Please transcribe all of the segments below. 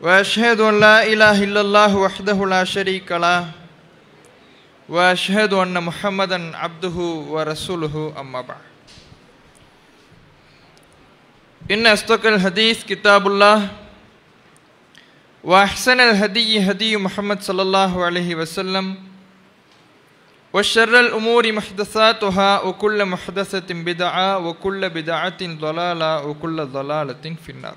وأشهد أن لا إله إلا الله وحده لا شريك له وأشهد أن محمدا عبده ورسوله أما بعد. إن أصدق الحديث كتاب الله وأحسن الهدي هدي محمد صلى الله عليه وسلم وشر الأمور محدثاتها وكل محدثة بدعة وكل بدعة ضلالة وكل ضلالة في النار.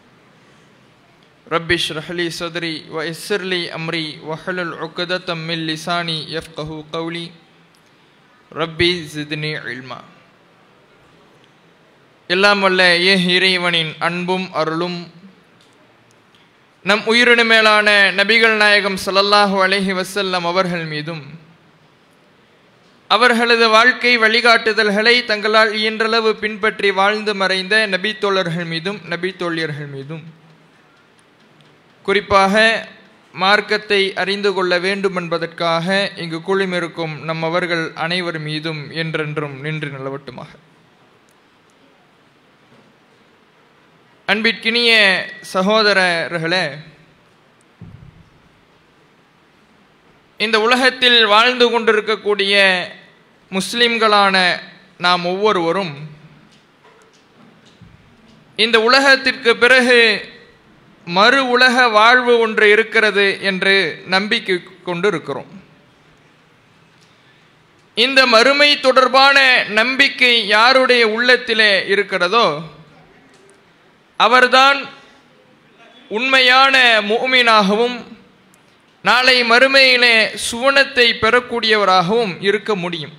رب اشرح لي صدري ويسر لي امري واحلل عقدة من لساني يفقه قولي ربي زدني علما எல்லாம் வல்ல ஏ இறைவனின் அன்பும் அருளும் நம் உயிரினு மேலான நபிகள் நாயகம் ஸல்லல்லாஹு அலைஹி வஸல்லம் அவர்கள் மீதும் அவர்களது வாழ்க்கை வழிகாட்டுதல்களை தங்களால் இயன்றளவு பின்பற்றி வாழ்ந்து மறைந்த நபி தோழர்கள் மீதும் நபி தோழியர்கள் மீதும் குறிப்பாக மார்க்கத்தை அறிந்து கொள்ள வேண்டும் என்பதற்காக இங்கு குழுமிருக்கும் நம்மவர்கள் அனைவர் மீதும் என்றென்றும் நின்று நிலவட்டுமாக. அன்பிற்கினிய சகோதரர்களே இந்த உலகத்தில் வாழ்ந்து கொண்டிருக்கக்கூடிய முஸ்லிம்களான நாம் ஒவ்வொருவரும் இந்த உலகத்திற்கு பிறகு மறு உலக வாழ்வு ஒன்று இருக்கிறது என்று நம்பிக்கை கொண்டு இருக்கிறோம் இந்த மறுமை தொடர்பான நம்பிக்கை யாருடைய உள்ளத்திலே இருக்கிறதோ அவர்தான் உண்மையான மூமினாகவும் நாளை மறுமையிலே சுவனத்தை பெறக்கூடியவராகவும் இருக்க முடியும்.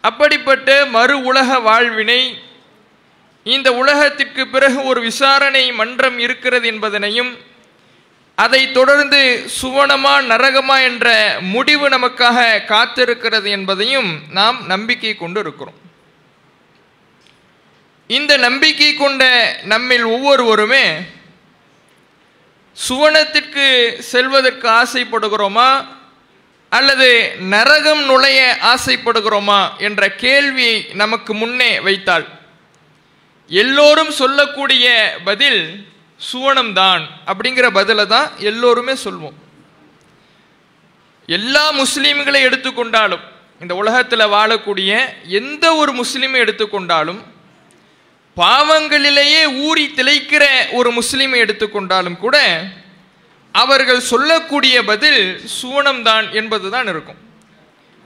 அப்படிப்பட்ட மறு உலக வாழ்வினை இந்த உலகத்திற்கு பிறகு ஒரு விசாரணை மன்றம் இருக்கிறது என்பதனையும் அதை தொடர்ந்து சுவனமா நரகமா என்ற முடிவு நமக்காக காத்திருக்கிறது என்பதையும் நாம் நம்பிக்கை கொண்டு இருக்கிறோம். இந்த நம்பிக்கை கொண்ட நம்மில் ஒவ்வொருவருமே சுவனத்திற்கு செல்வதற்கு ஆசைப்படுகிறோமா அல்லது நரகம் நுழைய ஆசைப்படுகிறோமா என்ற கேள்வியை நமக்கு முன்னே வைத்தாள் எல்லோரும் சொல்லக்கூடிய பதில் சுவனம்தான் அப்படிங்கிற பதிலை தான் எல்லோருமே சொல்வோம். எல்லா முஸ்லீம்களை எடுத்துக்கொண்டாலும் இந்த உலகத்தில் வாழக்கூடிய எந்த ஒரு முஸ்லீமை எடுத்துக்கொண்டாலும் பாவங்களிலேயே ஊறி திளைக்கிற ஒரு முஸ்லீமை எடுத்துக்கொண்டாலும் கூட அவர்கள் சொல்லக்கூடிய பதில் சுவனம்தான் என்பதுதான் இருக்கும்.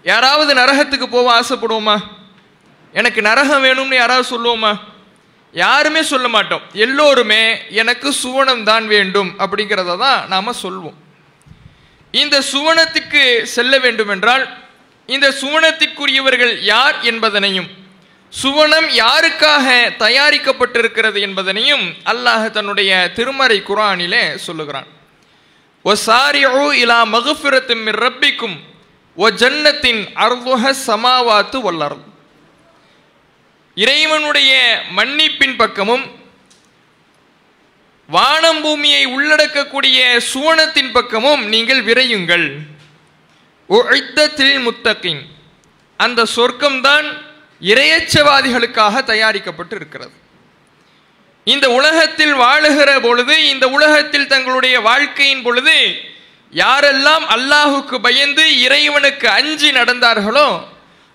யாராவது நரகத்துக்கு போக ஆசைப்படுவோமா? எனக்கு நரகம் வேணும்னு யாராவது சொல்லுவோமா? யாருமே சொல்ல மாட்டோம். எல்லோருமே எனக்கு சுவனம் தான் வேண்டும் அப்படிங்கிறத தான் நாம் சொல்வோம். இந்த சுவனத்துக்கு செல்ல வேண்டும் என்றால் இந்த சுவனத்திற்குரியவர்கள் யார் என்பதனையும் சுவனம் யாருக்காக தயாரிக்கப்பட்டிருக்கிறது என்பதனையும் அல்லாஹ் தன்னுடைய திருமறை குரானிலே சொல்லுகிறான். ஒ சாரியோ இலா மகுஃபிரத்தும் ரப்பிக்கும் ஒ ஜன்னத்தின் அர்துஹ சமாவாத்து வல்லரும் இறைவனுடைய மன்னிப்பின் பக்கமும் வானம் பூமியை உள்ளடக்கக்கூடிய சுவனத்தின் பக்கமும் நீங்கள் விரையுங்கள். முத்தக்கின் அந்த சொர்க்கம்தான் இரையச்சவாதிகளுக்காக தயாரிக்கப்பட்டு இருக்கிறது இந்த உலகத்தில் வாழுகிற பொழுது இந்த உலகத்தில் தங்களுடைய வாழ்க்கையின் பொழுது யாரெல்லாம் அல்லாஹுக்கு பயந்து இறைவனுக்கு அஞ்சி நடந்தார்களோ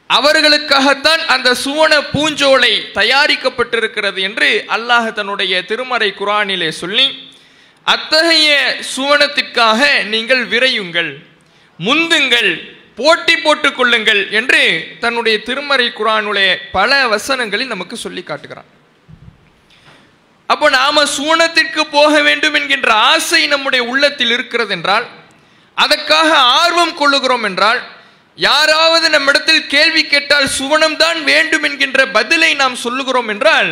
அவர்களுக்காகத்தான் அந்த சுவன பூஞ்சோலை தயாரிக்கப்பட்டிருக்கிறது என்று அல்லாஹ் தன்னுடைய திருமறை குரானிலே சொல்லி அத்தகைய சுவனத்திற்காக நீங்கள் விரையுங்கள் முந்துங்கள் போட்டி போட்டுக் கொள்ளுங்கள் என்று தன்னுடைய திருமறை குரானுடைய பல வசனங்களில் நமக்கு சொல்லி காட்டுகிறான். அப்போ நாம சூனத்திற்கு போக வேண்டும் என்கின்ற ஆசை நம்முடைய உள்ளத்தில் இருக்கிறது என்றால் அதற்காக ஆர்வம் கொள்ளுகிறோம் என்றால் யாராவது நம்மிடத்தில் கேள்வி கேட்டால் சுவனம் தான் வேண்டும் என்கின்ற பதிலை நாம் சொல்லுகிறோம் என்றால்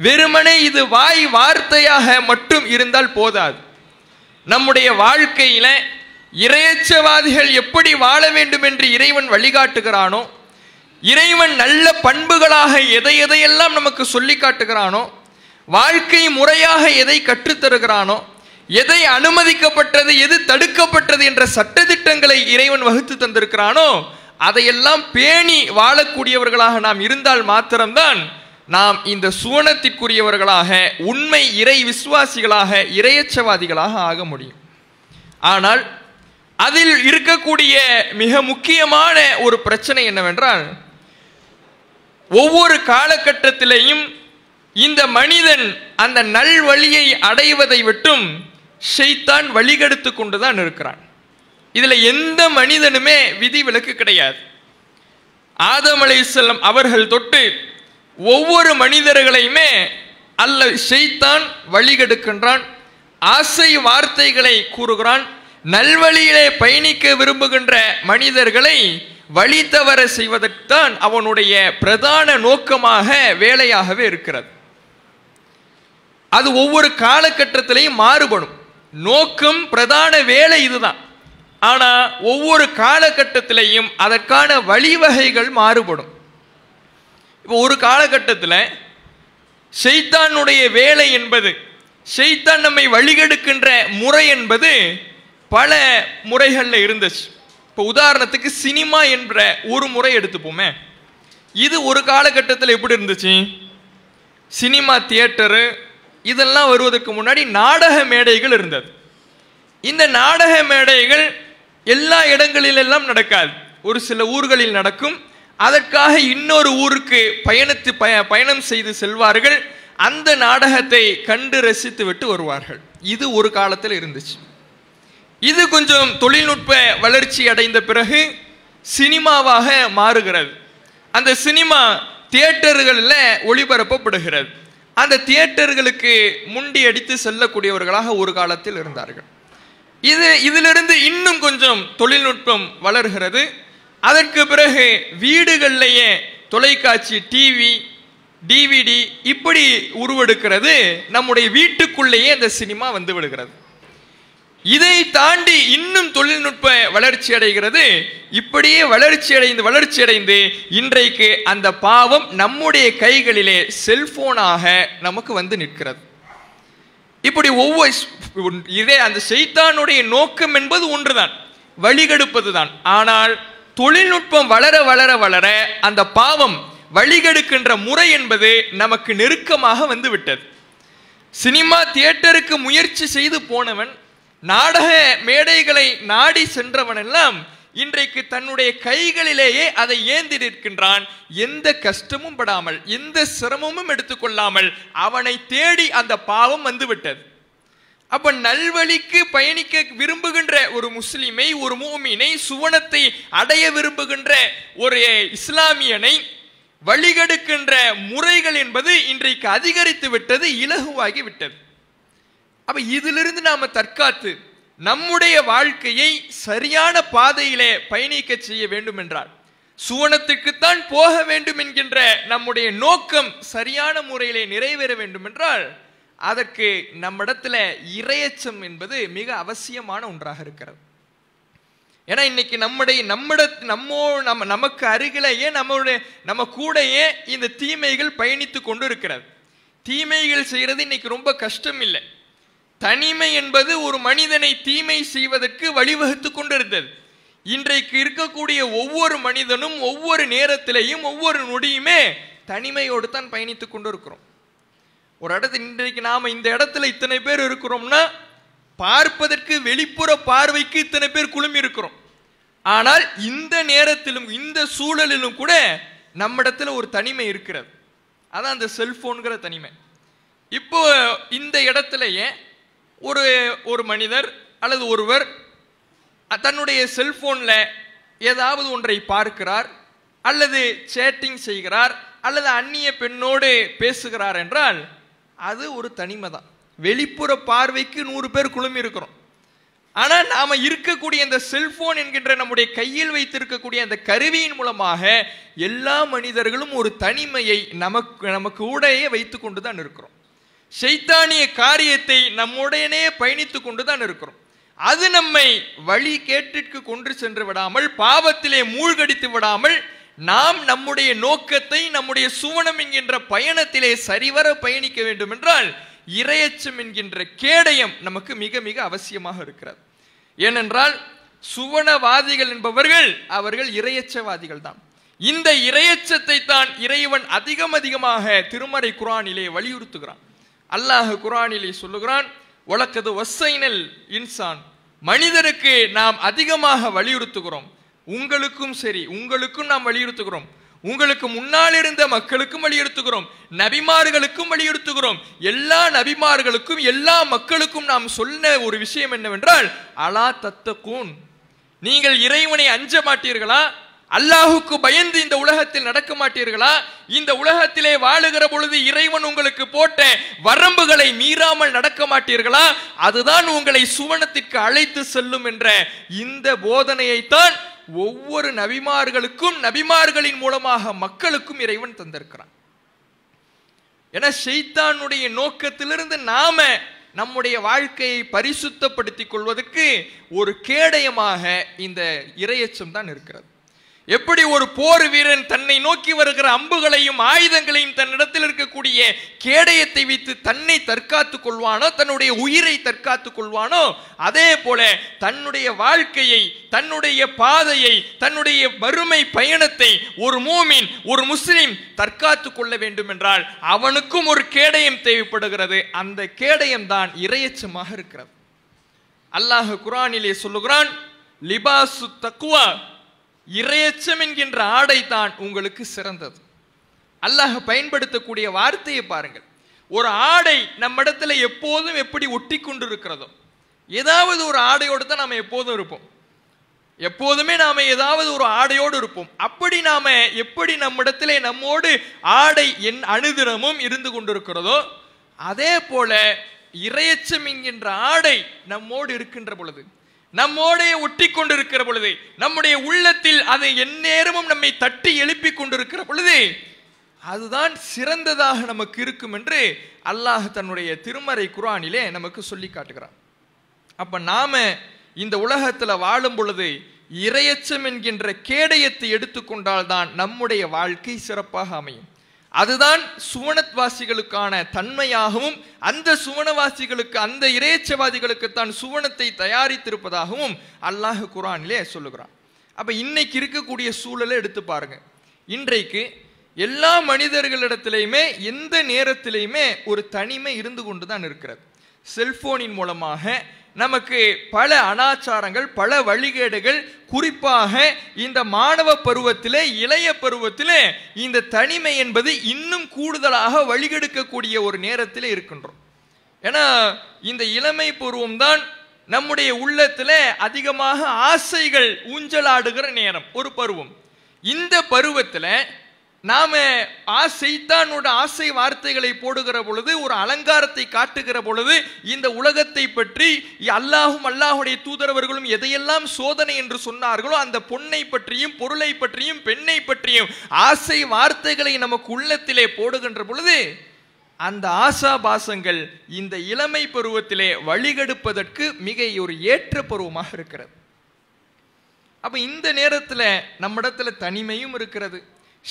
வெறுமனே இது வாய் வார்த்தையாக மட்டும் இருந்தால் போதாது. நம்முடைய வாழ்க்கையில இரையச்சவாதிகள் எப்படி வாழ வேண்டும் என்று இறைவன் வழிகாட்டுகிறானோ இறைவன் நல்ல பண்புகளாக எதை எதையெல்லாம் நமக்கு சொல்லி காட்டுகிறானோ வாழ்க்கை முறையாக எதை கற்றுத்தருகிறானோ எதை அனுமதிக்கப்பட்டது எது தடுக்கப்பட்டது என்ற சட்டதிட்டங்களை இறைவன் வகுத்து தந்திருக்கிறானோ அதையெல்லாம் பேணி வாழக்கூடியவர்களாக நாம் இருந்தால் மாத்திரம்தான் நாம் இந்த சுவனத்திற்குரியவர்களாக உண்மை இறை விசுவாசிகளாக இறையச்சவாதிகளாக ஆக முடியும். ஆனால் அதில் இருக்கக்கூடிய மிக முக்கியமான ஒரு பிரச்சனை என்னவென்றால் ஒவ்வொரு காலகட்டத்திலேயும் இந்த மனிதன் அந்த நல்வழியை அடைவதை விட்டும் ஷைத்தான் வழிகெடுத்து கொண்டுதான் இருக்கிறான். இதில் எந்த மனிதனுமே விதி விலக்கு கிடையாது. ஆதம் செல்லம் அவர்கள் தொட்டு ஒவ்வொரு மனிதர்களையுமே அல்ல ஷெய்தான் வழிகெடுக்கின்றான் ஆசை வார்த்தைகளை கூறுகிறான் நல்வழியிலே பயணிக்க விரும்புகின்ற மனிதர்களை வழி தவற செய்வதற்குத்தான் அவனுடைய பிரதான நோக்கமாக வேலையாகவே இருக்கிறது. அது ஒவ்வொரு காலகட்டத்திலையும் மாறுபடும். நோக்கம் பிரதான வேலை இதுதான். ஆனால் ஒவ்வொரு காலகட்டத்திலையும் அதற்கான வழிவகைகள் மாறுபடும். இப்போ ஒரு காலகட்டத்தில் செய்தானுடைய வேலை என்பது செய்தான் நம்மை வழிகெடுக்கின்ற முறை என்பது பல முறைகளில் இருந்துச்சு. இப்போ உதாரணத்துக்கு சினிமா என்ற ஒரு முறை எடுத்துப்போமே. இது ஒரு காலகட்டத்தில் எப்படி இருந்துச்சு? சினிமா தியேட்டரு இதெல்லாம் வருவதற்கு முன்னாடி நாடக மேடைகள் இருந்தது. இந்த நாடக மேடைகள் எல்லா இடங்களிலெல்லாம் நடக்காது. ஒரு சில ஊர்களில் நடக்கும். அதற்காக இன்னொரு ஊருக்கு பயணித்து பய பயணம் செய்து செல்வார்கள். அந்த நாடகத்தை கண்டு ரசித்து விட்டு வருவார்கள். இது ஒரு காலத்தில் இருந்துச்சு. இது கொஞ்சம் தொழில்நுட்ப வளர்ச்சி அடைந்த பிறகு சினிமாவாக மாறுகிறது. அந்த சினிமா தியேட்டர்களில் ஒளிபரப்பப்படுகிறது. அந்த தியேட்டர்களுக்கு முண்டி அடித்து செல்லக்கூடியவர்களாக ஒரு காலத்தில் இருந்தார்கள். இது இதிலிருந்து இன்னும் கொஞ்சம் தொழில்நுட்பம் வளர்கிறது. அதற்கு பிறகு வீடுகள்லேயே தொலைக்காட்சி டிவி டிவிடி இப்படி உருவெடுக்கிறது. நம்முடைய வீட்டுக்குள்ளேயே இந்த சினிமா வந்து விடுகிறது. இதை தாண்டி இன்னும் தொழில்நுட்ப வளர்ச்சி அடைகிறது. இப்படியே வளர்ச்சி அடைந்து வளர்ச்சி அடைந்து இன்றைக்கு அந்த பாவம் நம்முடைய கைகளிலே செல்போனாக நமக்கு வந்து நிற்கிறது. இப்படி ஒவ்வொரு இதே அந்த செய்தானுடைய நோக்கம் என்பது ஒன்றுதான். வழிகெடுப்பது தான் ஆனால் தொழில்நுட்பம் வளர வளர வளர அந்த பாவம் வழிகெடுக்கின்ற முறை என்பது நமக்கு நெருக்கமாக வந்து விட்டது. சினிமா தியேட்டருக்கு முயற்சி செய்து போனவன் நாடக மேடைகளை நாடி சென்றவனெல்லாம் இன்றைக்கு தன்னுடைய கைகளிலேயே அதை ஏந்தி நிற்கின்றான். எந்த கஷ்டமும் படாமல் எந்த சிரமமும் எடுத்துக்கொள்ளாமல் அவனை தேடி அந்த பாவம் வந்துவிட்டது. அப்ப நல்வழிக்கு பயணிக்க விரும்புகின்ற ஒரு முஸ்லிமை ஒரு மூமினை சுவனத்தை அடைய விரும்புகின்ற ஒரு இஸ்லாமியனை வழிகெடுக்கின்ற முறைகள் என்பது இன்றைக்கு அதிகரித்து விட்டது இலகுவாகி விட்டது. அப்ப இதிலிருந்து நாம தற்காத்து நம்முடைய வாழ்க்கையை சரியான பாதையிலே பயணிக்க செய்ய வேண்டும் என்றால் சுவனத்துக்குத்தான் போக வேண்டும் என்கின்ற நம்முடைய நோக்கம் சரியான முறையிலே நிறைவேற வேண்டும் என்றால் அதற்கு நம்மிடத்துல இரையச்சம் என்பது மிக அவசியமான ஒன்றாக இருக்கிறது. ஏன்னா இன்னைக்கு நம்முடைய நம்மிட நம்மோ நம்ம நமக்கு அருகிலேயே நம்மளுடைய நம்ம கூடயே இந்த தீமைகள் பயணித்து கொண்டு இருக்கிறது தீமைகள் செய்கிறது இன்னைக்கு ரொம்ப கஷ்டம் இல்லை தனிமை என்பது ஒரு மனிதனை தீமை செய்வதற்கு வழிவகுத்து கொண்டிருந்தது. இன்றைக்கு இருக்கக்கூடிய ஒவ்வொரு மனிதனும் ஒவ்வொரு நேரத்திலையும் ஒவ்வொரு நொடியுமே தனிமையோடு தான் பயணித்து கொண்டு இருக்கிறோம் ஒரு இடத்துல இன்றைக்கு நாம் இந்த இடத்துல இத்தனை பேர் இருக்கிறோம்னா பார்ப்பதற்கு வெளிப்புற பார்வைக்கு இத்தனை பேர் குழுமி இருக்கிறோம். ஆனால் இந்த நேரத்திலும் இந்த சூழலிலும் கூட நம்மிடத்தில் ஒரு தனிமை இருக்கிறது. அதான் அந்த செல்ஃபோனுங்கிற தனிமை. இப்போ இந்த இடத்துலயே ஒரு ஒரு மனிதர் அல்லது ஒருவர் தன்னுடைய செல்ஃபோனில் ஏதாவது ஒன்றை பார்க்கிறார் அல்லது சேட்டிங் செய்கிறார் அல்லது அந்நிய பெண்ணோடு பேசுகிறார் என்றால் அது ஒரு தனிமை தான் வெளிப்புற பார்வைக்கு நூறு பேர் குழுமி இருக்கிறோம். ஆனால் நாம் இருக்கக்கூடிய இந்த செல்போன் என்கின்ற நம்முடைய கையில் வைத்திருக்கக்கூடிய அந்த கருவியின் மூலமாக எல்லா மனிதர்களும் ஒரு தனிமையை நமக்கு நமக்கு உடையே வைத்து கொண்டு தான் இருக்கிறோம். செய்தானிய காரியத்தை நம்முடனே பயணித்துக் கொண்டு தான் இருக்கிறோம். அது நம்மை வழி கேட்டிற்கு கொண்டு சென்று விடாமல் பாவத்திலே மூழ்கடித்து விடாமல் நாம் நம்முடைய நோக்கத்தை நம்முடைய சுவனம் என்கின்ற பயணத்திலே சரிவர பயணிக்க வேண்டும் என்றால் இரையச்சம் என்கின்ற கேடயம் நமக்கு மிக மிக அவசியமாக இருக்கிறது. ஏனென்றால் சுவனவாதிகள் என்பவர்கள் அவர்கள் இரையச்சவாதிகள் தான் இந்த இரையச்சத்தை தான் இறைவன் அதிகம் அதிகமாக திருமறை குரானிலே வலியுறுத்துகிறான். அல்லாஹ் குரானிலே சொல்லுகிறான் உலக்கது ஒசைனல் இன்சான். மனிதருக்கு நாம் அதிகமாக வலியுறுத்துகிறோம். உங்களுக்கும் சரி உங்களுக்கும் நாம் வலியுறுத்துகிறோம். உங்களுக்கு முன்னால் இருந்த மக்களுக்கும் வலியுறுத்துகிறோம். நபிமார்களுக்கும் வலியுறுத்துகிறோம். எல்லா நபிமார்களுக்கும் எல்லா மக்களுக்கும் நாம் சொன்ன ஒரு விஷயம் என்னவென்றால் அலா தத்த கூன் நீங்கள் இறைவனை அஞ்ச மாட்டீர்களா? அல்லாஹுக்கு பயந்து இந்த உலகத்தில் நடக்க மாட்டீர்களா? இந்த உலகத்திலே வாழுகிற பொழுது இறைவன் உங்களுக்கு போட்ட வரம்புகளை மீறாமல் நடக்க மாட்டீர்களா? அதுதான் உங்களை சுவனத்திற்கு அழைத்து செல்லும் என்ற இந்த போதனையைத்தான் ஒவ்வொரு நபிமார்களுக்கும் நபிமார்களின் மூலமாக மக்களுக்கும் இறைவன் தந்திருக்கிறான். என ஷெய்தானுடைய நோக்கத்திலிருந்து நாம நம்முடைய வாழ்க்கையை பரிசுத்தப்படுத்திக் கொள்வதற்கு ஒரு கேடயமாக இந்த இரையச்சம் தான் இருக்கிறது. எப்படி ஒரு போர் வீரன் தன்னை நோக்கி வருகிற அம்புகளையும் ஆயுதங்களையும் தன்னிடத்தில் இருக்கக்கூடிய கேடயத்தை வைத்து தன்னை தற்காத்துக் கொள்வானோ தன்னுடைய உயிரை தற்காத்துக் கொள்வானோ அதே போல தன்னுடைய வாழ்க்கையை தன்னுடைய பாதையை தன்னுடைய வறுமை பயணத்தை ஒரு மூமின் ஒரு முஸ்லிம் தற்காத்துக் கொள்ள வேண்டும் என்றால் அவனுக்கும் ஒரு கேடயம் தேவைப்படுகிறது. அந்த கேடயம் தான் இரையச்சமாக இருக்கிறது. அல்லாஹ் குரானிலே சொல்லுகிறான் லிபாசு தக்குவா இரையச்சம் என்கின்ற ஆடை தான் உங்களுக்கு சிறந்தது. அல்லாஹ் பயன்படுத்தக்கூடிய வார்த்தையை பாருங்கள். ஒரு ஆடை நம்மிடத்துல எப்போதும் எப்படி ஒட்டி கொண்டு இருக்கிறதோ ஏதாவது ஒரு ஆடையோடு தான் நாம் எப்போதும் இருப்போம். எப்போதுமே நாம் ஏதாவது ஒரு ஆடையோடு இருப்போம். அப்படி நாம் எப்படி நம்மிடத்திலே நம்மோடு ஆடை என் அணுதினமும் இருந்து கொண்டிருக்கிறதோ அதே போல இரையச்சம் என்கின்ற ஆடை நம்மோடு இருக்கின்ற பொழுது நம்மோடைய ஒட்டி கொண்டிருக்கிற பொழுது நம்முடைய உள்ளத்தில் அதை எந்நேரமும் நம்மை தட்டி எழுப்பி கொண்டிருக்கிற பொழுது அதுதான் சிறந்ததாக நமக்கு இருக்கும் என்று அல்லாஹ் தன்னுடைய திருமறை குரானிலே நமக்கு சொல்லி காட்டுகிறான். அப்ப நாம இந்த உலகத்தில் வாழும் பொழுது இரையச்சம் என்கின்ற கேடயத்தை எடுத்துக்கொண்டால்தான் நம்முடைய வாழ்க்கை சிறப்பாக அமையும். அதுதான் சுவனத்வாசிகளுக்கான தன்மையாகவும் அந்த சுவனவாசிகளுக்கு அந்த இறைச்சவாதிகளுக்கு தான் சுவனத்தை தயாரித்திருப்பதாகவும் அல்லாஹ் குரானிலே சொல்லுகிறான். அப்போ இன்னைக்கு இருக்கக்கூடிய சூழலை எடுத்து பாருங்க. இன்றைக்கு எல்லா மனிதர்களிடத்திலையுமே எந்த நேரத்திலையுமே ஒரு தனிமை இருந்து கொண்டு தான் இருக்கிறது. செல்போனின் மூலமாக நமக்கு பல அனாச்சாரங்கள் பல வழிகேடுகள் குறிப்பாக இந்த மாணவ பருவத்திலே இளைய பருவத்திலே இந்த தனிமை என்பது இன்னும் கூடுதலாக வழிகெடுக்கக்கூடிய ஒரு நேரத்தில் இருக்கின்றோம். ஏன்னா இந்த இளமை பருவம்தான் நம்முடைய உள்ளத்தில் அதிகமாக ஆசைகள் ஊஞ்சலாடுகிற நேரம் ஒரு பருவம். இந்த பருவத்தில் நாம ஆசைத்தானோட ஆசை வார்த்தைகளை போடுகிற பொழுது ஒரு அலங்காரத்தை காட்டுகிற பொழுது இந்த உலகத்தை பற்றி அல்லாஹும் அல்லாஹுடைய தூதரவர்களும் எதையெல்லாம் சோதனை என்று சொன்னார்களோ அந்த பொண்ணை பற்றியும் பொருளை பற்றியும் பெண்ணை பற்றியும் ஆசை வார்த்தைகளை நமக்கு உள்ளத்திலே போடுகின்ற பொழுது அந்த ஆசாபாசங்கள் இந்த இளமை பருவத்திலே வழிகெடுப்பதற்கு மிக ஒரு ஏற்ற பருவமாக இருக்கிறது. அப்ப இந்த நேரத்தில் நம்மிடத்துல தனிமையும் இருக்கிறது.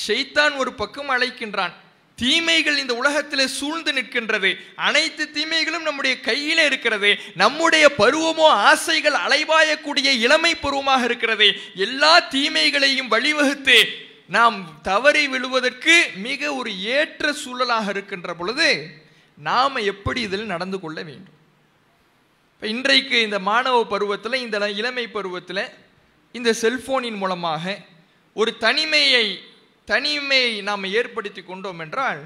ஷைத்தான் ஒரு பக்கம் அழைக்கின்றான். தீமைகள் இந்த உலகத்தில் சூழ்ந்து நிற்கின்றது. அனைத்து தீமைகளும் நம்முடைய கையிலே இருக்கிறது. நம்முடைய பருவமோ ஆசைகள் அலைவாயக்கூடிய இளமை பருவமாக இருக்கிறது. எல்லா தீமைகளையும் வழிவகுத்து நாம் தவறி விழுவதற்கு மிக ஒரு ஏற்ற சூழலாக இருக்கின்ற பொழுது நாம் எப்படி இதில் நடந்து கொள்ள வேண்டும்? இப்போ இன்றைக்கு இந்த மாணவ பருவத்தில் இந்த இளமை பருவத்தில் இந்த செல்ஃபோனின் மூலமாக ஒரு தனிமையை தனிமையை நாம் ஏற்படுத்தி கொண்டோம் என்றால்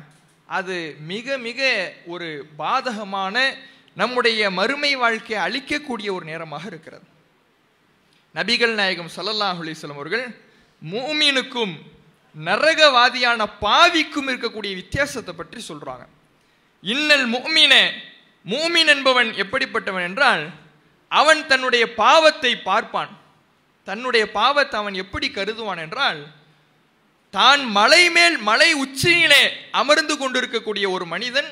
அது மிக மிக ஒரு பாதகமான நம்முடைய மறுமை வாழ்க்கையை அழிக்கக்கூடிய ஒரு நேரமாக இருக்கிறது. நபிகள் நாயகம் ஸல்லல்லாஹு அலிஸ்லம் அவர்கள் மூமினுக்கும் நரகவாதியான பாவிக்கும் இருக்கக்கூடிய வித்தியாசத்தை பற்றி சொல்கிறாங்க இன்னல் மூமின மூமின் என்பவன் எப்படிப்பட்டவன் என்றால் அவன் தன்னுடைய பாவத்தை பார்ப்பான். தன்னுடைய பாவத்தை அவன் எப்படி கருதுவான் என்றால் தான் மலை மேல் மலை உச்சியிலே அமர்ந்து கொண்டிருக்கக்கூடிய ஒரு மனிதன்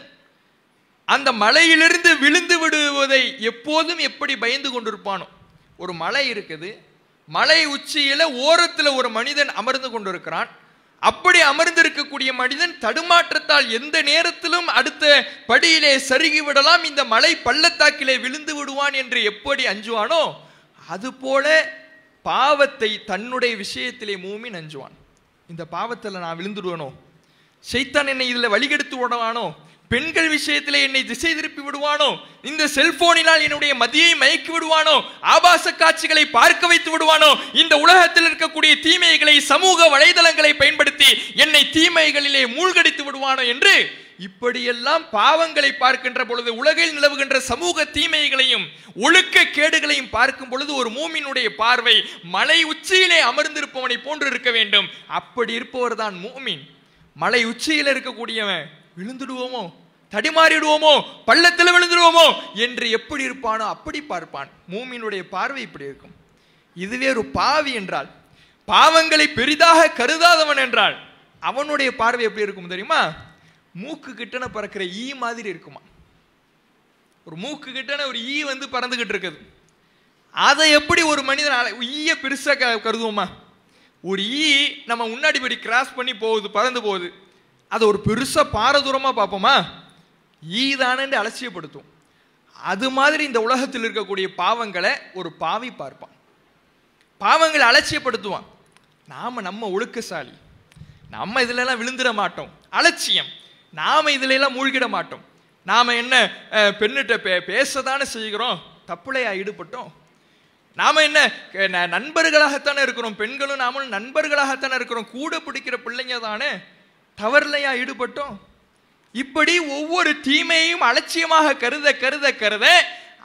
அந்த மலையிலிருந்து விழுந்து விடுவதை எப்போதும் எப்படி பயந்து கொண்டிருப்பானோ? ஒரு மலை இருக்குது. மலை உச்சியில ஓரத்தில் ஒரு மனிதன் அமர்ந்து கொண்டிருக்கிறான். அப்படி அமர்ந்திருக்கக்கூடிய மனிதன் தடுமாற்றத்தால் எந்த நேரத்திலும் அடுத்த படியிலே சருகி விடலாம் இந்த மலை பள்ளத்தாக்கிலே விழுந்து விடுவான் என்று எப்படி அஞ்சுவானோ? அதுபோல பாவத்தை தன்னுடைய விஷயத்திலே மூமி நஞ்சுவான். இந்த பாவத்தில் நான் விழுந்துடுவேனோ? சைத்தான் என்னை இதில் வழிகெடுத்து விடுவானோ பெண்கள் விஷயத்தில் என்னை திசை திருப்பி விடுவானோ? இந்த செல்போனினால் என்னுடைய மதியை மயக்கி விடுவானோ? ஆபாச காட்சிகளை பார்க்க வைத்து விடுவானோ? இந்த உலகத்தில் இருக்கக்கூடிய தீமைகளை சமூக வலைதளங்களை பயன்படுத்தி என்னை தீமைகளிலே மூழ்கடித்து விடுவானோ என்று இப்படியெல்லாம் பாவங்களை பார்க்கின்ற பொழுது உலகில் நிலவுகின்ற சமூக தீமைகளையும் ஒழுக்க கேடுகளையும் பார்க்கும் பொழுது ஒரு மூமினுடைய பார்வை மலை உச்சியிலே அமர்ந்திருப்பவனை போன்று இருக்க வேண்டும். அப்படி இருப்பவர் தான் மூமின். மலை உச்சியில் இருக்கக்கூடியவன் விழுந்துடுவோமோ? தடிமாறிடுவோமோ? பள்ளத்தில் விழுந்துடுவோமோ என்று எப்படி இருப்பானோ அப்படி பார்ப்பான். மூமினுடைய பார்வை இப்படி இருக்கும். இதுவே ஒரு பாவி என்றால் பாவங்களை பெரிதாக கருதாதவன் என்றால் அவனுடைய பார்வை எப்படி இருக்கும் தெரியுமா? மூக்கு கிட்டன பறக்கிற ஈ மாதிரி இருக்குமா? ஒரு மூக்கு கிட்டன ஒரு ஈ வந்து பறந்துகிட்டு இருக்குது. அதை எப்படி ஒரு மனிதன் ஈய பெருசாக க- கருதுவோமா? ஒரு ஈ நம்ம முன்னாடி படி கிராஸ் பண்ணி போகுது பறந்து போகுது. அதை ஒரு பெருசாக பாரதூரமாக பார்ப்போமா? ஈ தானே அலட்சியப்படுத்தும். அது மாதிரி இந்த உலகத்தில் இருக்கக்கூடிய பாவங்களை ஒரு பாவி பார்ப்பான். பாவங்களை அலட்சியப்படுத்துவான். நாம் நம்ம ஒழுக்கசாலி. நம்ம இதிலெல்லாம் விழுந்துட மாட்டோம். அலட்சியம். நாம் இதிலெல்லாம் மூழ்கிட மாட்டோம். நாம் என்ன பெண்ணிட்ட பே தானே செய்கிறோம்? தப்புலையா ஈடுபட்டோம்? நாம் என்ன நண்பர்களாகத்தானே இருக்கிறோம்? பெண்களும் நாமளும் நண்பர்களாகத்தானே இருக்கிறோம்? கூட பிடிக்கிற பிள்ளைங்க தானே தவறுலையா ஈடுபட்டோம்? இப்படி ஒவ்வொரு தீமையையும் அலட்சியமாக கருத கருத கருத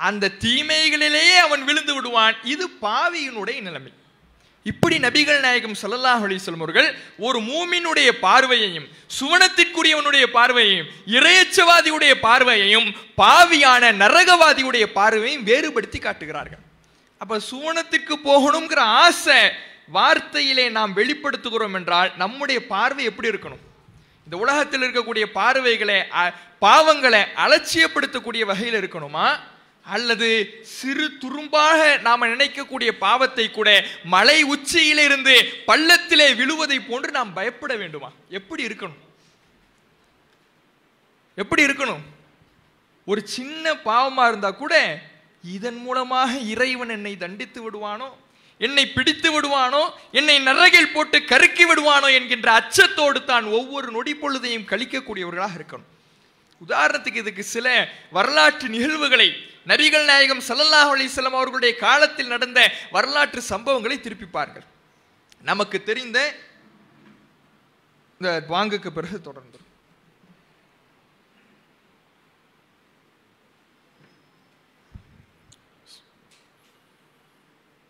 அந்த தீமைகளிலேயே அவன் விழுந்து விடுவான். இது பாவியினுடைய நிலைமை. இப்படி நபிகள் நாயகம் சல்லல்லாஹ் அலிஸ்லம் அவர்கள் ஒரு மூமினுடைய பார்வையையும் சுவனத்திற்குரியவனுடைய பார்வையையும் இறையச்சவாதியுடைய பார்வையையும் பாவியான நரகவாதியுடைய பார்வையையும் வேறுபடுத்தி காட்டுகிறார்கள். அப்ப சுவனத்திற்கு போகணுங்கிற ஆசை வார்த்தையிலே நாம் வெளிப்படுத்துகிறோம் என்றால் நம்முடைய பார்வை எப்படி இருக்கணும்? இந்த உலகத்தில் இருக்கக்கூடிய பார்வைகளை அ- பாவங்களை அலட்சியப்படுத்தக்கூடிய வகையில் இருக்கணுமா? அல்லது சிறு துரும்பாக நாம் நினைக்கக்கூடிய பாவத்தை கூட மலை உச்சியிலிருந்து பள்ளத்திலே விழுவதை போன்று நாம் பயப்பட வேண்டுமா? எப்படி இருக்கணும்? எப்படி இருக்கணும்? ஒரு சின்ன பாவமாக இருந்தால் கூட இதன் மூலமாக இறைவன் என்னை தண்டித்து விடுவானோ? என்னை பிடித்து விடுவானோ? என்னை நரகில் போட்டு கருக்கி விடுவானோ என்கின்ற அச்சத்தோடு தான் ஒவ்வொரு நொடி பொழுதையும் கழிக்கக்கூடியவர்களாக இருக்கணும். உதாரணத்துக்கு இதுக்கு சில வரலாற்று நிகழ்வுகளை நபிகள் நாயகம் சல்லல்லாஹ் அலைஹி அவர்களுடைய காலத்தில் நடந்த வரலாற்று சம்பவங்களை திருப்பிப்பார்கள். நமக்கு தெரிந்த இந்த வாங்குக்கு பிறகு தொடர்ந்து.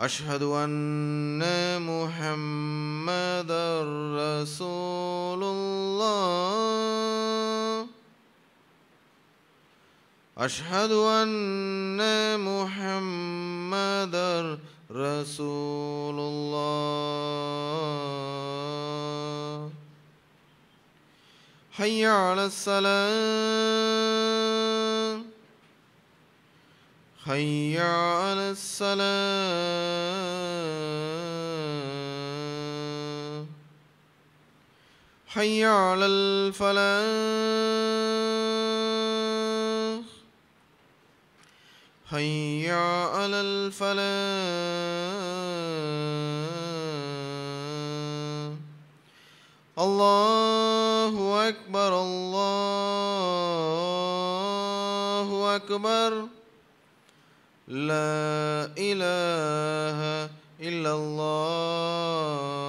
أشهد أن محمدا رسول الله. أشهد أن محمدا رسول الله. حي على السلام. حي على السلام حي على الفلاح. حي على الفلاح. الله أكبر الله أكبر. لا إله إلا الله.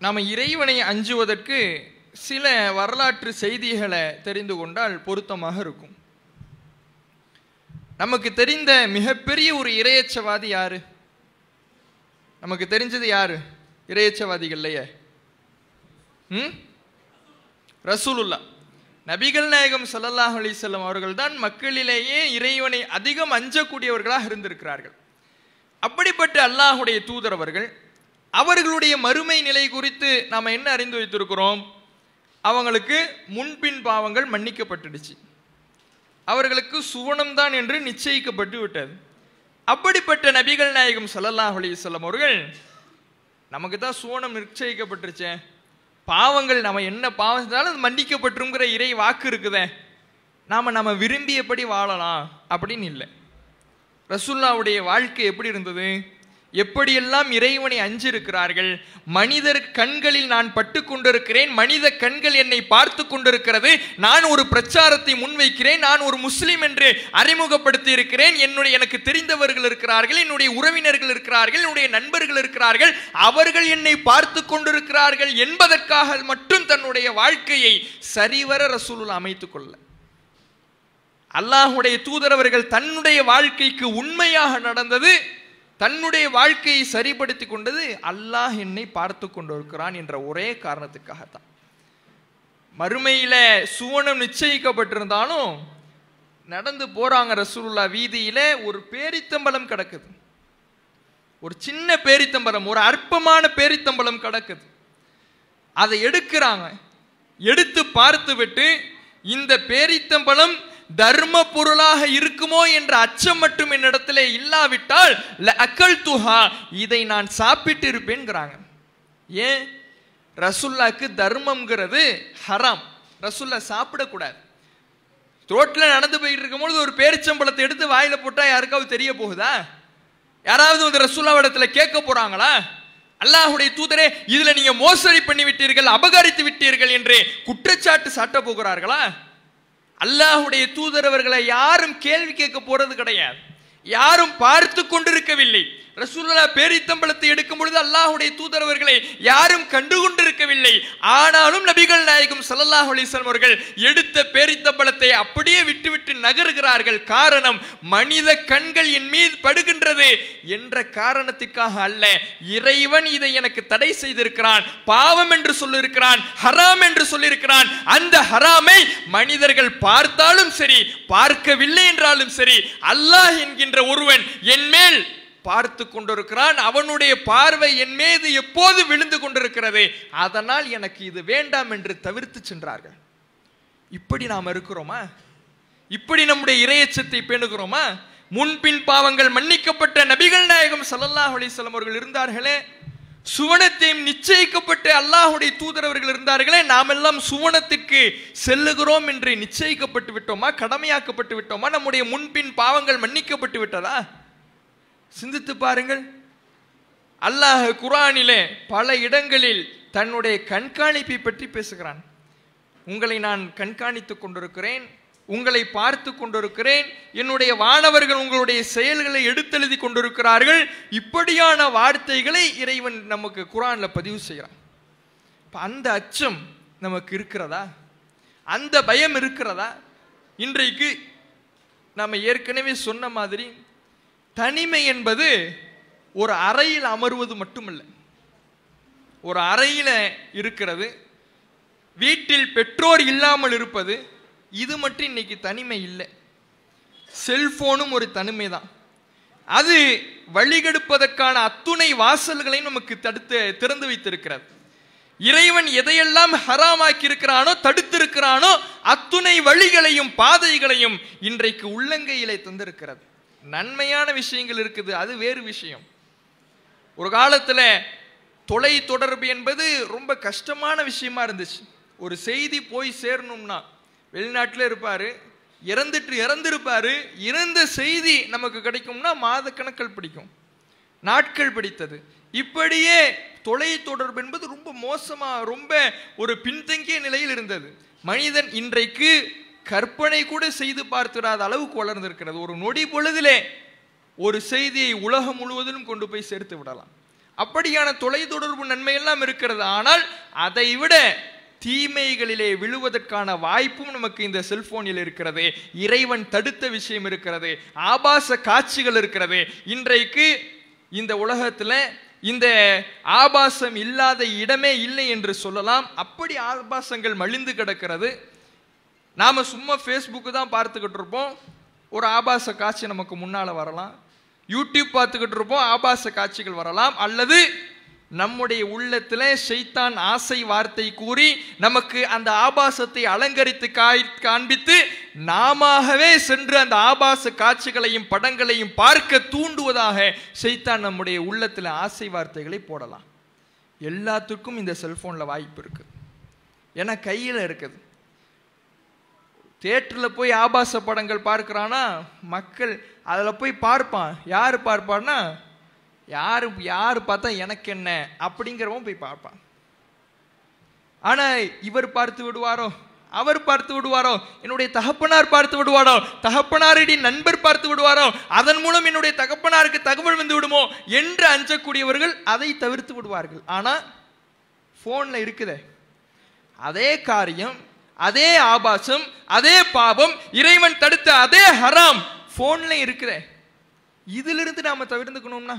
நாம் இறைவனை அஞ்சுவதற்கு சில வரலாற்று செய்திகளை தெரிந்து கொண்டால் பொருத்தமாக இருக்கும். நமக்கு தெரிந்த மிகப்பெரிய ஒரு இரையச்சவாதி யாரு? நமக்கு தெரிஞ்சது யாரு? இரையச்சவாதிகள்லையே ம்? ரசூலுல்லா நபிகள் நாயகம் ஸல்லல்லாஹு அலைஹி அவர்கள் தான் மக்களிலேயே இறைவனை அதிகம் அஞ்சக்கூடியவர்களாக இருந்திருக்கிறார்கள். அப்படிப்பட்ட அல்லாஹுடைய தூதரவர்கள் அவர்களுடைய மறுமை நிலை குறித்து நாம் என்ன அறிந்து வைத்திருக்கிறோம்? அவங்களுக்கு முன்பின் பாவங்கள் மன்னிக்கப்பட்டுடுச்சு. அவர்களுக்கு சுவனம்தான் என்று நிச்சயிக்கப்பட்டு விட்டது. அப்படிப்பட்ட நபிகள் நாயகம் சல்லல்லாஹ் அலிசல்லம் அவர்கள் நமக்கு தான் சுவனம் நிச்சயிக்கப்பட்டுருச்சே. பாவங்கள் நம்ம என்ன பாவம் செஞ்சாலும் அது மன்னிக்கப்பட்டுருங்கிற இறை வாக்கு இருக்குதே. நாம் நம்ம விரும்பியபடி வாழலாம் அப்படின்னு இல்லை. ரசுல்லாவுடைய வாழ்க்கை எப்படி இருந்தது? எப்படியெல்லாம் இறைவனை அஞ்சிருக்கிறார்கள் மனிதர் கண்களில் நான் பட்டு கொண்டிருக்கிறேன் மனித கண்கள் என்னை பார்த்து கொண்டிருக்கிறது நான் ஒரு பிரச்சாரத்தை முன்வைக்கிறேன் நான் ஒரு முஸ்லீம் என்று அறிமுகப்படுத்தி இருக்கிறேன் என்னுடைய எனக்கு தெரிந்தவர்கள் இருக்கிறார்கள் என்னுடைய உறவினர்கள் இருக்கிறார்கள் என்னுடைய நண்பர்கள் இருக்கிறார்கள் அவர்கள் என்னை பார்த்து கொண்டிருக்கிறார்கள் என்பதற்காக மட்டும் தன்னுடைய வாழ்க்கையை சரிவர ரசூலுல்லா அமைத்துக் கொள்ள. அல்லாஹுடைய தூதரவர்கள் தன்னுடைய வாழ்க்கைக்கு உண்மையாக நடந்தது தன்னுடைய வாழ்க்கையை சரிப்படுத்தி கொண்டது அல்லாஹ் என்னை பார்த்து கொண்டிருக்கிறான் என்ற ஒரே காரணத்துக்காகத்தான். மறுமையில் சுவனம் நிச்சயிக்கப்பட்டிருந்தாலும் நடந்து போகிறாங்க ரசூலுல்லா வீதியில் ஒரு பேரித்தம்பலம் கிடக்குது. ஒரு சின்ன பேரித்தம்பலம் ஒரு அற்பமான பேரித்தம்பலம் கிடக்குது. அதை எடுக்கிறாங்க. எடுத்து பார்த்துவிட்டு இந்த பேரித்தம்பலம் தர்ம பொருளாக இருக்குமோ என்ற அச்சம் மட்டும் என்னிடத்திலே இல்லாவிட்டால் அக்கல் துஹா இதை நான் சாப்பிட்டு இருப்பேன்கிறாங்க ஏன்? ரசுல்லாக்கு தர்மம்ங்கிறது ஹராம். ரசுல்லா சாப்பிடக்கூடாது. ரோட்டில் நடந்து போயிட்டு இருக்கும்போது ஒரு பேரிச்சம்பழத்தை எடுத்து வாயில போட்டா யாருக்காவது தெரிய போகுதா? யாராவது வந்து ரசுல்லாவிடத்துல கேட்க போறாங்களா? அல்லாஹுடைய தூதரே இதுல நீங்க மோசடி பண்ணி விட்டீர்கள் அபகரித்து விட்டீர்கள் என்று குற்றச்சாட்டு சாட்ட போகிறார்களா? அல்லாஹுடைய தூதரவர்களை யாரும் கேள்வி கேட்க போறது கிடையாது. யாரும் பார்த்து கொண்டிருக்கவில்லை. ரசூலுல்லா பேரித்தம்பளத்தை எடுக்கும் பொழுது அல்லாஹுடைய தூதரவர்களை யாரும் கண்டு கொண்டிருக்கவில்லை ஆனாலும் நபிகள் நாயகம் சல்லாஹ் அலைஹி அவர்கள் எடுத்த பேரித்தம்பளத்தை அப்படியே விட்டுவிட்டு நகருகிறார்கள். காரணம் மனித கண்கள் என் மீது படுகின்றது என்ற காரணத்துக்காக அல்ல. இறைவன் இதை எனக்கு தடை செய்திருக்கிறான். பாவம் என்று சொல்லியிருக்கிறான். ஹராம் என்று சொல்லியிருக்கிறான். அந்த ஹராமை மனிதர்கள் பார்த்தாலும் சரி பார்க்கவில்லை என்றாலும் சரி அல்லாஹ் என்கின்ற ஒருவன் என் மேல் பார்த்து கொண்டிருக்கிறான். அவனுடைய பார்வை என் மீது எப்போது விழுந்து கொண்டிருக்கிறது அதனால் எனக்கு இது வேண்டாம் என்று தவிர்த்து சென்றார்கள். இப்படி நாம் இருக்கிறோமா? இப்படி நம்முடைய இரையச்சத்தை பேணுகிறோமா? முன்பின் பாவங்கள் மன்னிக்கப்பட்ட நபிகள் நாயகம் சல்லல்லாஹ் அலைஹி அவர்கள் இருந்தார்களே சுவனத்தையும் நிச்சயிக்கப்பட்டு அல்லாஹுடைய தூதரவர்கள் இருந்தார்களே நாம் எல்லாம் சுவனத்துக்கு செல்லுகிறோம் என்று நிச்சயிக்கப்பட்டு விட்டோமா கடமையாக்கப்பட்டு விட்டோமா? நம்முடைய முன்பின் பாவங்கள் மன்னிக்கப்பட்டு விட்டதா? சிந்தித்து பாருங்கள். அல்லாஹ் குரானிலே பல இடங்களில் தன்னுடைய கண்காணிப்பை பற்றி பேசுகிறான். உங்களை நான் கண்காணித்துக் கொண்டிருக்கிறேன். உங்களை பார்த்து கொண்டிருக்கிறேன். என்னுடைய வானவர்கள் உங்களுடைய செயல்களை எடுத்தெழுதி கொண்டிருக்கிறார்கள். இப்படியான வார்த்தைகளை இறைவன் நமக்கு குரானில் பதிவு செய்கிறான். இப்போ அந்த அச்சம் நமக்கு இருக்கிறதா? அந்த பயம் இருக்கிறதா? இன்றைக்கு நம்ம ஏற்கனவே சொன்ன மாதிரி தனிமை என்பது ஒரு அறையில் அமர்வது மட்டுமல்ல. ஒரு அறையில் இருக்கிறது. வீட்டில் பெற்றோர் இல்லாமல் இருப்பது இது மட்டும் இன்னைக்கு தனிமை இல்லை. செல்போனும் ஒரு தனிமை தான் அது வழிகெடுப்பதற்கான அத்துணை வாசல்களை நமக்கு தடுத்து திறந்து வைத்திருக்கிறது. இறைவன் எதையெல்லாம் ஹராமாக்கி இருக்கிறானோ தடுத்திருக்கிறானோ அத்துணை வழிகளையும் பாதைகளையும் இன்றைக்கு உள்ளங்கையிலே தந்திருக்கிறது. நன்மையான விஷயங்கள் இருக்குது அது வேறு விஷயம். ஒரு காலத்தில் தொலை தொடர்பு என்பது ரொம்ப கஷ்டமான விஷயமா இருந்துச்சு. ஒரு செய்தி போய் சேரணும்னா வெளிநாட்டில் இருப்பார் இறந்துட்டு இறந்துருப்பார் இறந்த செய்தி நமக்கு கிடைக்கும்னா மாத பிடிக்கும். நாட்கள் பிடித்தது. இப்படியே தொலை தொடர்பு என்பது ரொம்ப மோசமாக ரொம்ப ஒரு பின்தங்கிய நிலையில் இருந்தது. மனிதன் இன்றைக்கு கற்பனை கூட செய்து பார்த்திடாத அளவுக்கு வளர்ந்திருக்கிறது. ஒரு நொடி பொழுதிலே ஒரு செய்தியை உலகம் முழுவதிலும் கொண்டு போய் சேர்த்து விடலாம். அப்படியான தொலைத்தொடர்பு நன்மையெல்லாம் இருக்கிறது. ஆனால் அதை விட தீமைகளிலே விழுவதற்கான வாய்ப்பும் நமக்கு இந்த செல்போனில் இருக்கிறது. இறைவன் தடுத்த விஷயம் இருக்கிறது. ஆபாச காட்சிகள் இருக்கிறது. இன்றைக்கு இந்த உலகத்தில் இந்த ஆபாசம் இல்லாத இடமே இல்லை என்று சொல்லலாம். அப்படி ஆபாசங்கள் மலிந்து கிடக்கிறது. நாம் சும்மா ஃபேஸ்புக்கு தான் பார்த்துக்கிட்டு இருப்போம். ஒரு ஆபாச காட்சி நமக்கு முன்னால் வரலாம். யூடியூப் பார்த்துக்கிட்டு இருப்போம். ஆபாச காட்சிகள் வரலாம். அல்லது நம்முடைய உள்ளத்தில் ஷைத்தான் ஆசை வார்த்தை கூறி நமக்கு அந்த ஆபாசத்தை அலங்கரித்து காய் காண்பித்து நாமவே சென்று அந்த ஆபாச காட்சிகளையும் படங்களையும் பார்க்க தூண்டுவதாக ஷைத்தான் நம்முடைய உள்ளத்தில் ஆசை வார்த்தைகளை போடலாம். எல்லாத்துக்கும் இந்த செல்ஃபோனில் வாய்ப்பு இருக்குது ஏன்னா கையில் இருக்குது. தேட்டரில் போய் ஆபாச படங்கள் பார்க்குறான்னா மக்கள் அதில் போய் பார்ப்பான். யார் பார்ப்பான்னா? யார் யார் பார்த்தா எனக்கு என்ன? அப்படிங்கிறவன் போய் பார்ப்பான். ஆனால் இவர் பார்த்து விடுவாரோ? அவர் பார்த்து விடுவாரோ? என்னுடைய தகப்பனார் பார்த்து விடுவாரோ? தகப்பனாரடி நண்பர் பார்த்து விடுவாரோ? அதன் மூலம் என்னுடைய தகப்பனாருக்கு தகவல் வந்து விடுமோ? என்று அஞ்சக்கூடியவர்கள் அதை தவிர்த்து விடுவார்கள். ஆனால் ஃபோனில் இருக்குதே. அதே காரியம் அதே ஆபாசம் அதே பாவம் இறைவன் தடுத்த அதே ஹராம் போன்ல இருக்குதே. இதிலிருந்து நாம தவிர்த்துக்கணும்னா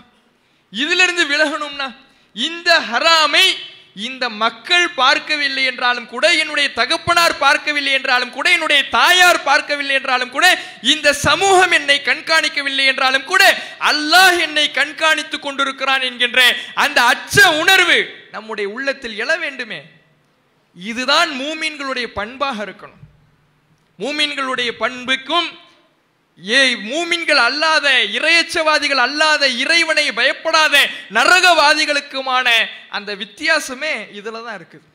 இதிலிருந்து விலகணும்னா இந்த ஹராமை இந்த மக்கள் பார்க்கவில்லை என்றாலும் கூட என்னுடைய தகப்பனார் பார்க்கவில்லை என்றாலும் கூட என்னுடைய தாயார் பார்க்கவில்லை என்றாலும் கூட இந்த சமூகம் என்னை கண்காணிக்கவில்லை என்றாலும் கூட அல்லாஹ் என்னை கண்காணித்துக் கொண்டிருக்கிறான் என்கின்ற அந்த அச்ச உணர்வு நம்முடைய உள்ளத்தில் எழ வேண்டுமே. இதுதான் மூமீன்களுடைய பண்பாக இருக்கணும். மூமீன்களுடைய பண்புக்கும் ஏ மூமின்கள் அல்லாத இரையச்சவாதிகள் அல்லாத இறைவனை பயப்படாத நரகவாதிகளுக்குமான அந்த வித்தியாசமே இதில் தான் இருக்குது.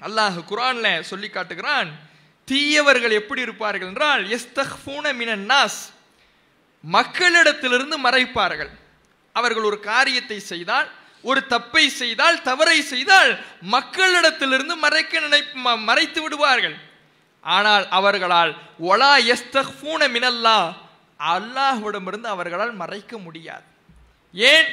அல்லாஹ் குரான்ல சொல்லி காட்டுகிறான் தீயவர்கள் எப்படி இருப்பார்கள் என்றால் எஸ்தூன மினன் நாஸ் மக்களிடத்திலிருந்து மறைப்பார்கள். அவர்கள் ஒரு காரியத்தை செய்தால் ஒரு தப்பை செய்தால் தவறை செய்தால் மக்களிடத்திலிருந்து மறைக்க நினை ம- மறைத்து விடுவார்கள். ஆனால் அவர்களால் ஒலா எஸ்தூன மினல்லா. அல்லாஹ்விடமிருந்து அவர்களால் மறைக்க முடியாது. ஏன்?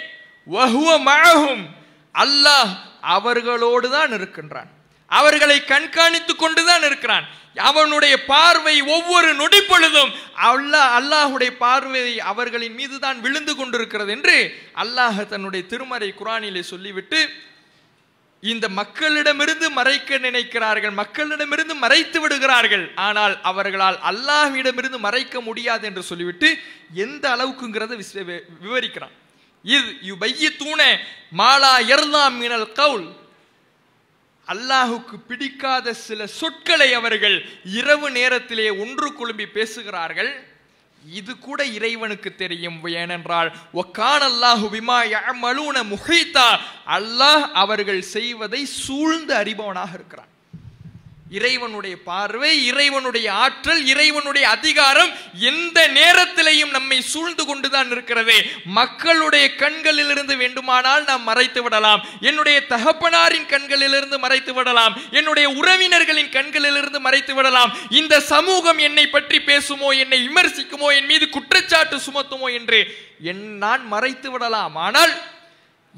அல்லாஹ் அவர்களோடு தான் இருக்கின்றான். அவர்களை கண்காணித்துக் கொண்டுதான் இருக்கிறான். அவனுடைய பார்வை ஒவ்வொரு நொடி பொழுதும் அல்லாஹ் அல்லாஹுடைய பார்வை அவர்களின் மீது தான் விழுந்து கொண்டிருக்கிறது என்று அல்லாஹ் தன்னுடைய திருமறை குரானிலே சொல்லிவிட்டு இந்த மக்களிடமிருந்து மறைக்க நினைக்கிறார்கள் மக்களிடமிருந்து மறைத்து விடுகிறார்கள். ஆனால் அவர்களால் அல்லாஹ்விடமிருந்து மறைக்க முடியாது என்று சொல்லிவிட்டு எந்த அளவுக்குங்கிறத வி- விவரிக்கிறான். இது யுபையி தூணே மாலா எர்லாம் மினல் கவுல். அல்லாஹுக்கு பிடிக்காத சில சொற்களை அவர்கள் இரவு நேரத்திலே ஒன்று குழும்பி பேசுகிறார்கள். இது கூட இறைவனுக்கு தெரியும். ஏனென்றால் ஒக்கான் அல்லாஹு விமா மலூன முஹீத்தா. அல்லாஹ் அவர்கள் செய்வதை சூழ்ந்து அறிபவனாக இருக்கிறான். இறைவனுடைய பார்வை இறைவனுடைய ஆற்றல் இறைவனுடைய அதிகாரம் எந்த நேரத்திலையும் நம்மை சூழ்ந்து கொண்டுதான் இருக்கிறது. மக்களுடைய கண்களிலிருந்து வேண்டுமானால் நாம் மறைத்து விடலாம். என்னுடைய தகப்பனாரின் கண்களிலிருந்து மறைத்து விடலாம். என்னுடைய உறவினர்களின் கண்களிலிருந்து மறைத்து விடலாம். இந்த சமூகம் என்னை பற்றி பேசுமோ என்னை விமர்சிக்குமோ என் மீது குற்றச்சாட்டு சுமத்துமோ என்று என் நான் மறைத்து விடலாம். ஆனால்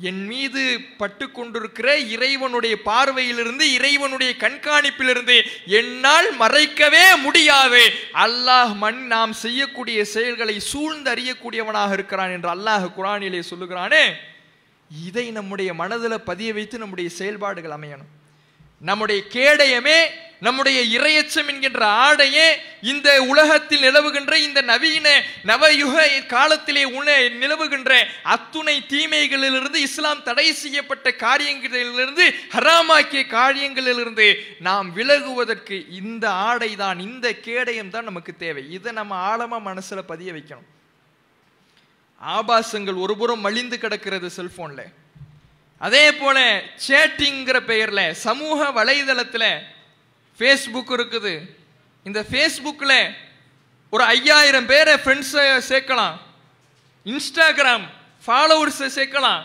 என் மீது பட்டு கொண்டிருக்கிற இறைவனுடைய பார்வையிலிருந்து இறைவனுடைய கண்காணிப்பிலிருந்து என்னால் மறைக்கவே முடியாது. அல்லாஹ் மண் நாம் செய்யக்கூடிய செயல்களை சூழ்ந்து அறியக்கூடியவனாக இருக்கிறான் என்று அல்லாஹ் குரானிலே சொல்லுகிறானே. இதை நம்முடைய மனதில் பதிய வைத்து நம்முடைய செயல்பாடுகள் அமையணும். நம்முடைய கேடயமே நம்முடைய இரையச்சம் என்கின்ற ஆடையே இந்த உலகத்தில் நிலவுகின்ற இந்த நவீன நவயுக காலத்திலே உண நிலவுகின்ற அத்துணை தீமைகளிலிருந்து இஸ்லாம் தடை செய்யப்பட்ட காரியங்களிலிருந்து ஹராமாக்கிய காரியங்களிலிருந்து நாம் விலகுவதற்கு இந்த ஆடை தான் இந்த கேடயம் தான் நமக்கு தேவை. இதை நம்ம ஆழமா மனசுல பதிய வைக்கணும். ஆபாசங்கள் ஒருபுறம் மலிந்து கிடக்கிறது செல்போன்ல அதே போல சேட்டிங்கிற பெயரில் சமூக வலைதளத்தில் ஃபேஸ்புக் இருக்குது. இந்த ஃபேஸ்புக்கில் ஒரு ஐயாயிரம் பேரை ஃப்ரெண்ட்ஸை சேர்க்கலாம். இன்ஸ்டாகிராம் ஃபாலோவர்ஸை சேர்க்கலாம்.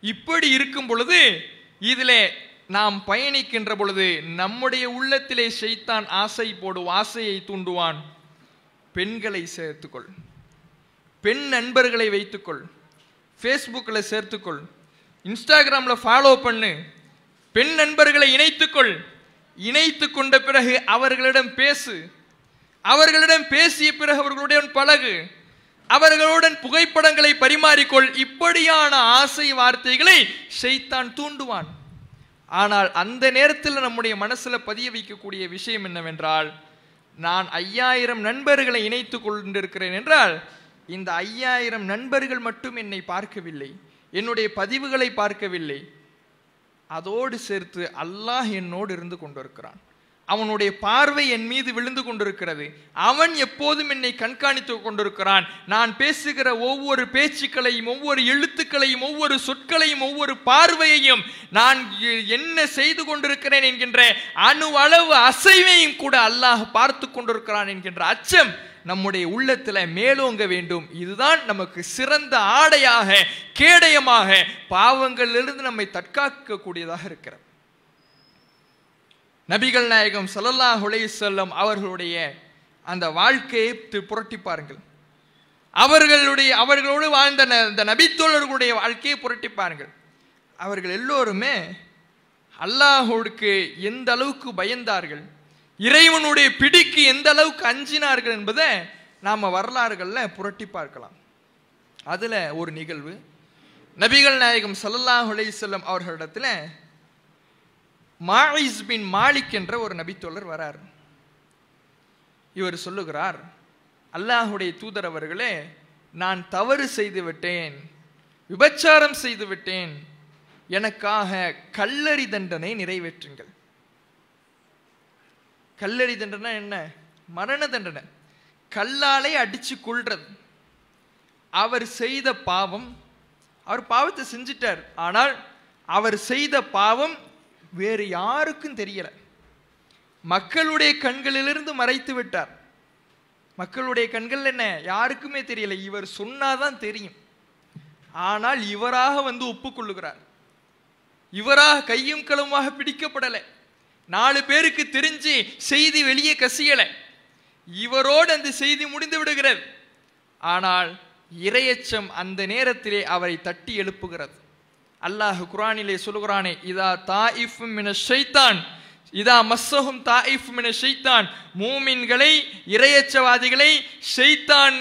இப்படி இருக்கும் பொழுது இதில் நாம் பயணிக்கின்ற பொழுது நம்முடைய உள்ளத்திலே செய்தான் ஆசை போடும் ஆசையை தூண்டுவான். பெண்களை சேர்த்துக்கொள். பெண் நண்பர்களை வைத்துக்கொள். ஃபேஸ்புக்கில் சேர்த்துக்கொள். இன்ஸ்டாகிராமில் ஃபாலோ பண்ணு. பெண் நண்பர்களை இணைத்துக்கொள். இணைத்து கொண்ட பிறகு அவர்களிடம் பேசு. அவர்களிடம் பேசிய பிறகு அவர்களுடன் பழகு. அவர்களுடன் புகைப்படங்களை பரிமாறிக்கொள். இப்படியான ஆசை வார்த்தைகளை ஷைத்தான் தூண்டுவான். ஆனால் அந்த நேரத்தில் நம்முடைய மனசில் பதிய வைக்கக்கூடிய விஷயம் என்னவென்றால் நான் ஐயாயிரம் நண்பர்களை இணைத்து கொண்டிருக்கிறேன் என்றால் இந்த ஐயாயிரம் நண்பர்கள் மட்டும் என்னை பார்க்கவில்லை. என்னுடைய பதிவுகளை பார்க்கவில்லை. அதோடு சேர்த்து அல்லாஹ் என்னோடு இருந்து கொண்டிருக்கிறான். அவனுடைய பார்வை என் மீது விழுந்து கொண்டிருக்கிறது. அவன் எப்போதும் என்னை கண்காணித்து கொண்டிருக்கிறான். நான் பேசுகிற ஒவ்வொரு பேச்சுக்களையும் ஒவ்வொரு எழுத்துக்களையும் ஒவ்வொரு சொற்களையும் ஒவ்வொரு பார்வையையும் நான் என்ன செய்து கொண்டிருக்கிறேன் என்கின்ற அணு அளவு அசைவையும் கூட அல்லாஹ் பார்த்து கொண்டிருக்கிறான் என்கின்ற அச்சம் நம்முடைய உள்ளத்தில் மேலோங்க வேண்டும். இதுதான் நமக்கு சிறந்த ஆடையாக கேடயமாக பாவங்களிலிருந்து நம்மை தற்காக்கக்கூடியதாக இருக்கிறது. நபிகள் நாயகம் ஸல்லல்லாஹு அலைஹி வஸல்லம் அவர்களுடைய அந்த வாழ்க்கையை புரட்டி பாருங்கள். அவர்களுடைய அவர்களோடு வாழ்ந்த ந- இந்த நபித்தோழர்களுடைய வாழ்க்கையை புரட்டி பாருங்கள். அவர்கள் எல்லோருமே அல்லாஹோடுக்கு எந்த அளவுக்கு பயந்தார்கள்? இறைவனுடைய பிடிக்கு எந்த அளவுக்கு அஞ்சினார்கள் என்பதை நாம் வரலாறுகளில் புரட்டி பார்க்கலாம். அதில் ஒரு நிகழ்வு. நபிகள் நாயகம் ஸல்லல்லாஹு செல்லம் அவர்களிடத்தில் மாயிஸ் பின் மாலிக் என்ற ஒரு நபித்தோழர் வரார். இவர் சொல்லுகிறார் அல்லாஹுடைய தூதர் அவர்களே நான் தவறு செய்து விட்டேன் விபச்சாரம் செய்து விட்டேன். எனக்காக கல்லறி தண்டனை நிறைவேற்றுங்கள். கல்லறி தண்டனை என்ன? மரண தண்டனை. கல்லாலே அடித்து கொள்றது அவர் செய்த பாவம் அவர் பாவத்தை செஞ்சிட்டார். ஆனால் அவர் செய்த பாவம் வேறு யாருக்கும் தெரியல. மக்களுடைய கண்களிலிருந்து மறைத்து விட்டார். மக்களுடைய கண்கள் என்ன? யாருக்குமே தெரியல. இவர் சொன்னாதான் தெரியும். ஆனால் இவராக வந்து ஒப்புக்கொள்ளுகிறார். இவராக கையும் களமாக பிடிக்கப்படலை. நாலு பேருக்கு தெரிஞ்சு செய்தி வெளியே கசியலை. இவரோடு அந்த செய்தி முடிந்து விடுகிறது. ஆனால் இரையச்சம் அந்த நேரத்திலே அவரை தட்டி எழுப்புகிறது. அல்லாஹ் குரானிலே சொல்கிறானே இதா தாயிஃப் மின ஷைத்தான் இதா மஸ்ஸஹும் தாயிஃப் மின ஷைத்தான். மூமின்களை இரையச்சவாதிகளை ஷைத்தான்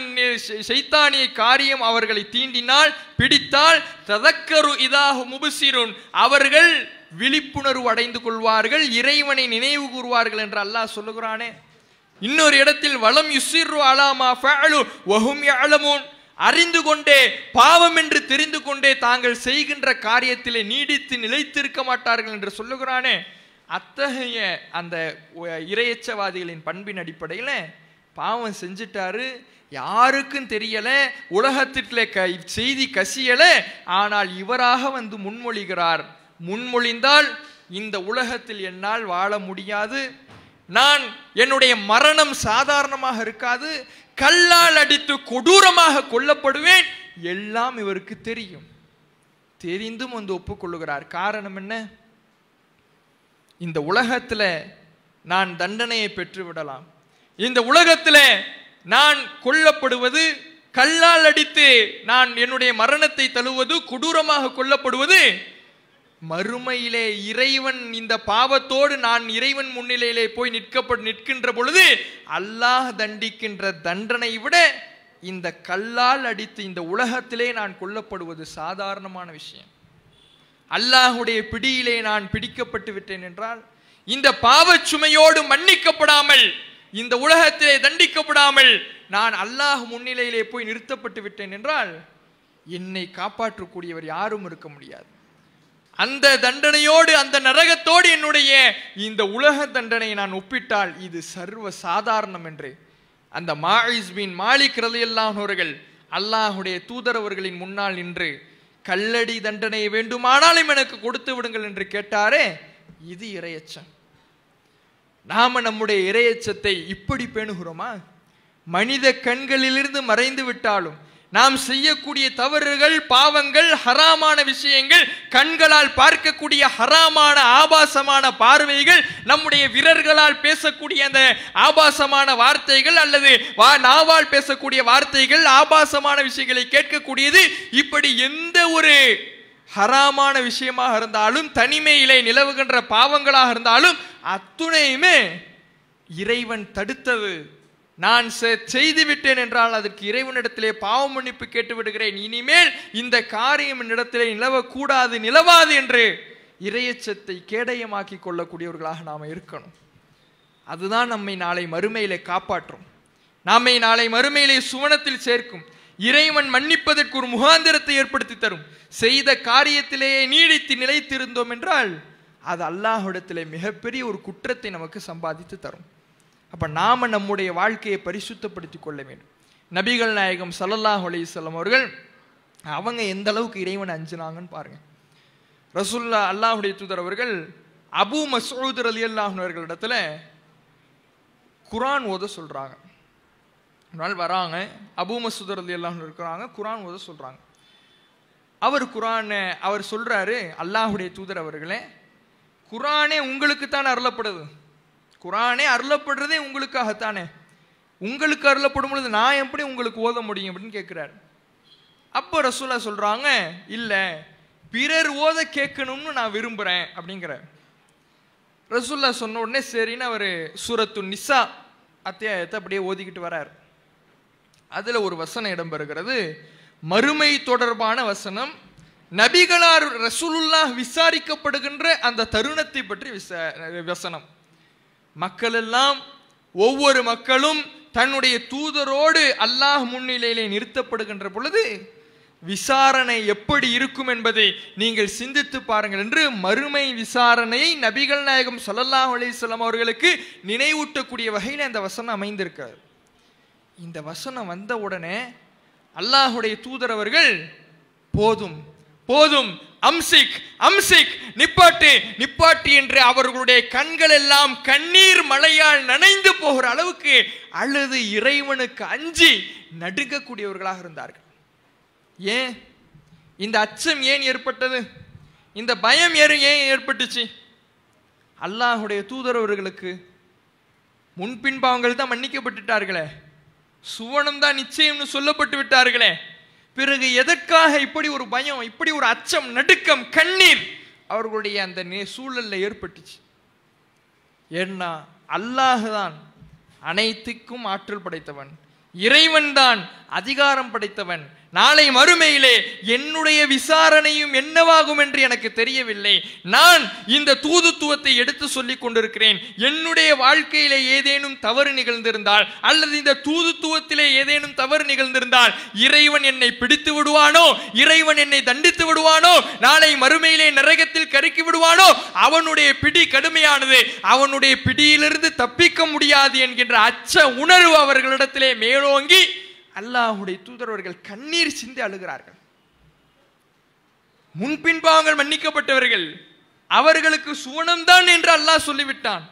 ஷைத்தானிய காரியம் அவர்களை தீண்டினால் பிடித்தால் ததக்கரு இதாக முபுசிருன். அவர்கள் விழிப்புணர்வு அடைந்து கொள்வார்கள் இறைவனை நினைவு கூறுவார்கள் என்று அல்லாஹ் சொல்லுகிறானே. இன்னொரு இடத்தில் வளம் யுசிர்ரு அலாமா ஃபஅலு வஹும் யஅலமூன். அறிந்து கொண்டே பாவம் என்று தெரிந்து கொண்டே தாங்கள் செய்கின்ற காரியத்திலே நீடித்து நிலைத்திருக்க மாட்டார்கள் என்று சொல்லுகிறானே. அத்தகைய அந்த இறையச்சவாதிகளின் இரையச்சவாதிகளின் பண்பின் அடிப்படையில் பாவம் செஞ்சிட்டாரு. யாருக்கும் தெரியலை உலகத்திற்குள்ள க செய்தி கசியலை ஆனால் இவராக வந்து முன்மொழிகிறார். முன்மொழிந்தால் இந்த உலகத்தில் என்னால் வாழ முடியாது. நான் என்னுடைய மரணம் சாதாரணமாக இருக்காது. கல்லால் அடித்து கொடூரமாக கொல்லப்படுவேன். எல்லாம் இவருக்கு தெரியும். தெரிந்தும் வந்து ஒப்புக்கொள்ளுகிறார். காரணம் என்ன? இந்த உலகத்தில் நான் தண்டனையை பெற்று விடலாம் இந்த உலகத்தில் நான் கொல்லப்படுவது கல்லால் அடித்து நான் என்னுடைய மரணத்தை தழுவது கொடூரமாக கொல்லப்படுவது மறுமையிலே இறைவன் இந்த பாவத்தோடு நான் இறைவன் முன்னிலையிலே போய் நிற்கப்பட் நிற்கின்ற பொழுது அல்லாஹ் தண்டிக்கின்ற தண்டனை விட இந்த கல்லால் அடித்து இந்த உலகத்திலே நான் கொல்லப்படுவது சாதாரணமான விஷயம். அல்லாஹுடைய பிடியிலே நான் பிடிக்கப்பட்டு விட்டேன் என்றால் இந்த பாவச் சுமையோடு மன்னிக்கப்படாமல் இந்த உலகத்திலே தண்டிக்கப்படாமல் நான் அல்லாஹ் முன்னிலையிலே போய் நிறுத்தப்பட்டு விட்டேன் என்றால் என்னை காப்பாற்றக்கூடியவர் யாரும் இருக்க முடியாது. அந்த தண்டனையோடு அந்த நரகத்தோடு என்னுடைய இந்த உலக தண்டனையை நான் ஒப்பிட்டால் இது சர்வ சாதாரணம் என்று. அந்த மாயிஸ் பின் மாலிக் ரலியல்லாஹு அவர்கள் அல்லாஹுடைய தூதரவர்களின் முன்னால் நின்று கல்லடி தண்டனை வேண்டுமானாலும் எனக்கு கொடுத்து விடுங்கள் என்று கேட்டாரே. இது இரையச்சம். நாம நம்முடைய இரையச்சத்தை இப்படி பேணுகிறோமா? மனித கண்களிலிருந்து மறைந்து விட்டாலும் நாம் செய்யக்கூடிய தவறுகள் பாவங்கள் ஹராமான விஷயங்கள் கண்களால் பார்க்கக்கூடிய ஹராமான ஆபாசமான பார்வைகள் நம்முடைய வீரர்களால் பேசக்கூடிய அந்த ஆபாசமான வார்த்தைகள் அல்லது வா நாவால் பேசக்கூடிய வார்த்தைகள் ஆபாசமான விஷயங்களை கேட்கக்கூடியது. இப்படி எந்த ஒரு ஹராமான விஷயமாக இருந்தாலும் தனிமையிலே நிலவுகின்ற பாவங்களாக இருந்தாலும் அத்துணையுமே இறைவன் தடுத்தது. நான் செ- செய்து விட்டேன் என்றால் அதற்கு இறைவனிடத்திலே பாவ மன்னிப்பு கேட்டு விடுகிறேன் இனிமேல் இந்த காரியம் என்னிடத்திலே நிலவக்கூடாது நிலவாது என்று இறையச்சத்தை கேடயமாக்கி கொள்ளக்கூடியவர்களாக நாம் இருக்கணும். அதுதான் நம்மை நாளை மறுமையிலே காப்பாற்றும். நம்மை நாளை மறுமையிலே சுவனத்தில் சேர்க்கும். இறைவன் மன்னிப்பதற்கு ஒரு முகாந்திரத்தை ஏற்படுத்தி தரும். செய்த காரியத்திலேயே நீடித்து நிலைத்திருந்தோம் என்றால் அது அல்லாஹ்விடத்திலே மிகப்பெரிய ஒரு குற்றத்தை நமக்கு சம்பாதித்து தரும். அப்போ நாம நம்முடைய வாழ்க்கையை பரிசுத்தப்படுத்திக் கொள்ள வேண்டும். நபிகள் நாயகம் சல்லல்லாஹ் அலைஹி அவர்கள் அவங்க எந்த அளவுக்கு இறைவன் அஞ்சினாங்கன்னு பாருங்க. ரசுல்லா அல்லாஹுடைய தூதர் அவர்கள் அபூ மஸ்ஊத் ரலியல்லாஹு இடத்துல குரான் ஓத சொல்கிறாங்க ஒரு நாள் வராங்க அபூ மசூத் அல்லாஹ் இருக்கிறாங்க குரான் ஓத சொல்கிறாங்க அவர் குரானை அவர் சொல்கிறாரு அல்லாஹுடைய தூதர் அவர்களே குரானே உங்களுக்கு தான் அருளப்படுது. குரானே அருளப்படுறதே உங்களுக்காகத்தானே. உங்களுக்கு அருளப்படும் பொழுது நான் எப்படி உங்களுக்கு ஓத முடியும் அப்படின்னு கேட்குறாரு அப்போ ரசூலா சொல்கிறாங்க இல்லை பிறர் ஓத கேட்கணும்னு நான் விரும்புகிறேன் அப்படிங்கிறார். ரசூல்லா சொன்ன உடனே சரின்னு அவர் சூரத்து நிசா அத்தியாயத்தை அப்படியே ஓதிக்கிட்டு வரார். அதில் ஒரு வசனம் இடம்பெறுகிறது. மறுமை தொடர்பான வசனம். நபிகளார் ரசூலுல்லாஹ் விசாரிக்கப்படுகின்ற அந்த தருணத்தை பற்றி விச வசனம். மக்கள் எல்லாம் ஒவ்வொரு மக்களும் தன்னுடைய தூதரோடு அல்லாஹ் முன்னிலையிலே நிறுத்தப்படுகின்ற பொழுது விசாரணை எப்படி இருக்கும் என்பதை நீங்கள் சிந்தித்து பாருங்கள் என்று மறுமை விசாரணையை நபிகள் நாயகம் ஸல்லல்லாஹு அலிஸ்லாம் அவர்களுக்கு நினைவூட்டக்கூடிய வகையில் அந்த வசனம் அமைந்திருக்கார் இந்த வசனம் வந்த உடனே அல்லாஹுடைய தூதர் அவர்கள் போதும் போதும் அம்சிக் அம்சிக் நிப்பாட்டு நிப்பாட்டு என்று அவர்களுடைய கண்கள் எல்லாம் கண்ணீர் மழையால் நனைந்து போகிற அளவுக்கு அழுது இறைவனுக்கு அஞ்சி நடுங்கக்கூடியவர்களாக இருந்தார்கள். ஏன்? இந்த அச்சம் ஏன் ஏற்பட்டது? இந்த பயம் ஏறு ஏன் ஏற்பட்டுச்சு? அல்லாஹுடைய தூதரவர்களுக்கு முன்பின்பாவங்கள் தான் மன்னிக்கப்பட்டுட்டார்களே. சுவனம் தான் நிச்சயம்னு சொல்லப்பட்டு விட்டார்களே. பிறகு எதற்காக இப்படி ஒரு பயம் இப்படி ஒரு அச்சம் நடுக்கம் கண்ணீர் அவர்களுடைய அந்த நே- சூழல்ல ஏற்பட்டுச்சு. ஏன்னா அல்லாஹ் தான் அனைத்துக்கும் ஆற்றல் படைத்தவன். இறைவன் தான் அதிகாரம் படைத்தவன். நாளை மறுமையிலே என்னுடைய விசாரணையும் என்னவாகும் என்று எனக்கு தெரியவில்லை. நான் இந்த தூதுத்துவத்தை எடுத்து சொல்லிக் கொண்டிருக்கிறேன். என்னுடைய வாழ்க்கையிலே ஏதேனும் தவறு நிகழ்ந்திருந்தால் அல்லது இந்த தூதுத்துவத்திலே ஏதேனும் தவறு நிகழ்ந்திருந்தால் இறைவன் என்னை பிடித்து விடுவானோ? இறைவன் என்னை தண்டித்து விடுவானோ? நாளை மறுமையிலே நரகத்தில் கருக்கி விடுவானோ? அவனுடைய பிடி கடுமையானது. அவனுடைய பிடியிலிருந்து தப்பிக்க முடியாது என்கின்ற அச்ச உணர்வு அவர்களிடத்திலே மேலோங்கி அல்லாஹுடைய தூதரவர்கள் கண்ணீர் சிந்தி அழுகிறார்கள். முன்பின்பாவங்கள் மன்னிக்கப்பட்டவர்கள் அவர்களுக்கு சுவனம்தான் என்று அல்லாஹ் சொல்லிவிட்டான்.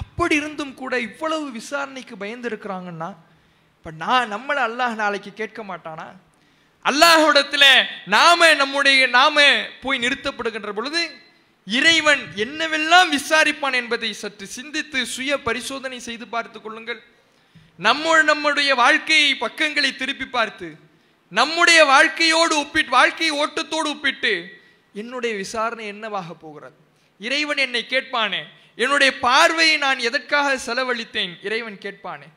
அப்படி இருந்தும் கூட இவ்வளவு விசாரணைக்கு பயந்துருக்கிறாங்கன்னா இப்போ நான் நம்மளை அல்லாஹ் நாளைக்கு கேட்க மாட்டானா? அல்லாஹுடத்தில் நாம நம்முடைய நாம போய் நிறுத்தப்படுகின்ற பொழுது இறைவன் என்னவெல்லாம் விசாரிப்பான் என்பதை சற்று சிந்தித்து சுய பரிசோதனை செய்து பார்த்து கொள்ளுங்கள். நம்ம நம்முடைய வாழ்க்கையை பக்கங்களை திருப்பி பார்த்து நம்முடைய வாழ்க்கையோடு ஒப்பிட்டு வாழ்க்கை ஓட்டத்தோடு ஒப்பிட்டு என்னுடைய விசாரணை என்னவாக போகிறது? இறைவன் என்னை கேட்பானே? என்னுடைய பார்வையை நான் எதற்காக செலவழித்தேன்? இறைவன் கேட்பானே.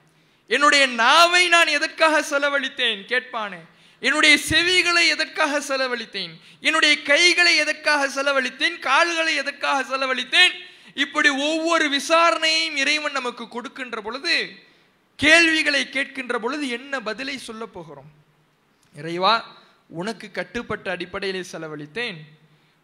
என்னுடைய நாவை நான் எதற்காக செலவழித்தேன்? கேட்பானே. என்னுடைய செவிகளை எதற்காக செலவழித்தேன்? என்னுடைய கைகளை எதற்காக செலவழித்தேன்? கால்களை எதற்காக செலவழித்தேன்? இப்படி ஒவ்வொரு விசாரணையும் இறைவன் நமக்கு கொடுக்கின்ற பொழுது கேள்விகளை கேட்கின்ற பொழுது என்ன பதிலை சொல்ல போகிறோம்? இறைவா உனக்கு கட்டுப்பட்ட அடிப்படையிலே செலவழித்தேன்.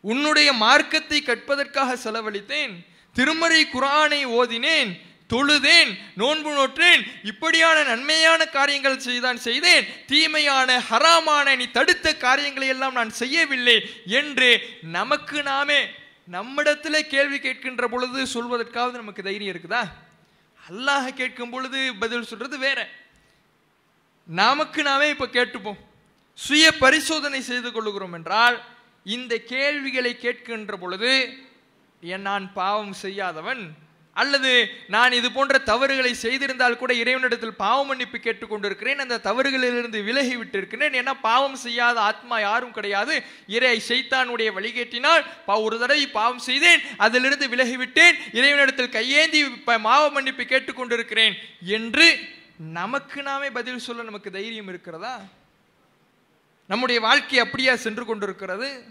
உன்னுடைய மார்க்கத்தை கற்பதற்காக செலவழித்தேன். திருமறை குரானை ஓதினேன் தொழுதேன் நோன்பு நோற்றேன் இப்படியான நன்மையான காரியங்கள் செய்தான் செய்தேன். தீமையான ஹராமான நீ தடுத்த காரியங்களை எல்லாம் நான் செய்யவில்லை என்று நமக்கு நாமே நம்மிடத்திலே கேள்வி கேட்கின்ற பொழுது சொல்வதற்காவது நமக்கு தைரியம் இருக்குதா? அல்லாஹ் கேட்கும் பொழுது பதில் சொல்றது வேற. நமக்கு நாமே இப்ப கேட்டுப்போம். சுய பரிசோதனை செய்து கொள்ளுகிறோம் என்றால் இந்த கேள்விகளை கேட்கின்ற பொழுது என் நான் பாவம் செய்யாதவன் அல்லது நான் இது போன்ற தவறுகளை செய்திருந்தால் கூட இறைவனிடத்தில் பாவ மன்னிப்பு கேட்டுக்கொண்டிருக்கிறேன். அந்த தவறுகளிலிருந்து விலகி விட்டிருக்கிறேன். ஏன்னா பாவம் செய்யாத ஆத்மா யாரும் கிடையாது. இறை சைத்தானுடைய வழிகேட்டினால் பா- ஒரு தடவை பாவம் செய்தேன். அதிலிருந்து விலகிவிட்டேன் இறைவனிடத்தில் கையேந்தி ப- பாவ மன்னிப்பு கேட்டுக்கொண்டிருக்கிறேன் என்று நமக்கு நாமே பதில் சொல்ல நமக்கு தைரியம் இருக்கிறதா? நம்முடைய வாழ்க்கை அப்படியா சென்று கொண்டிருக்கிறது?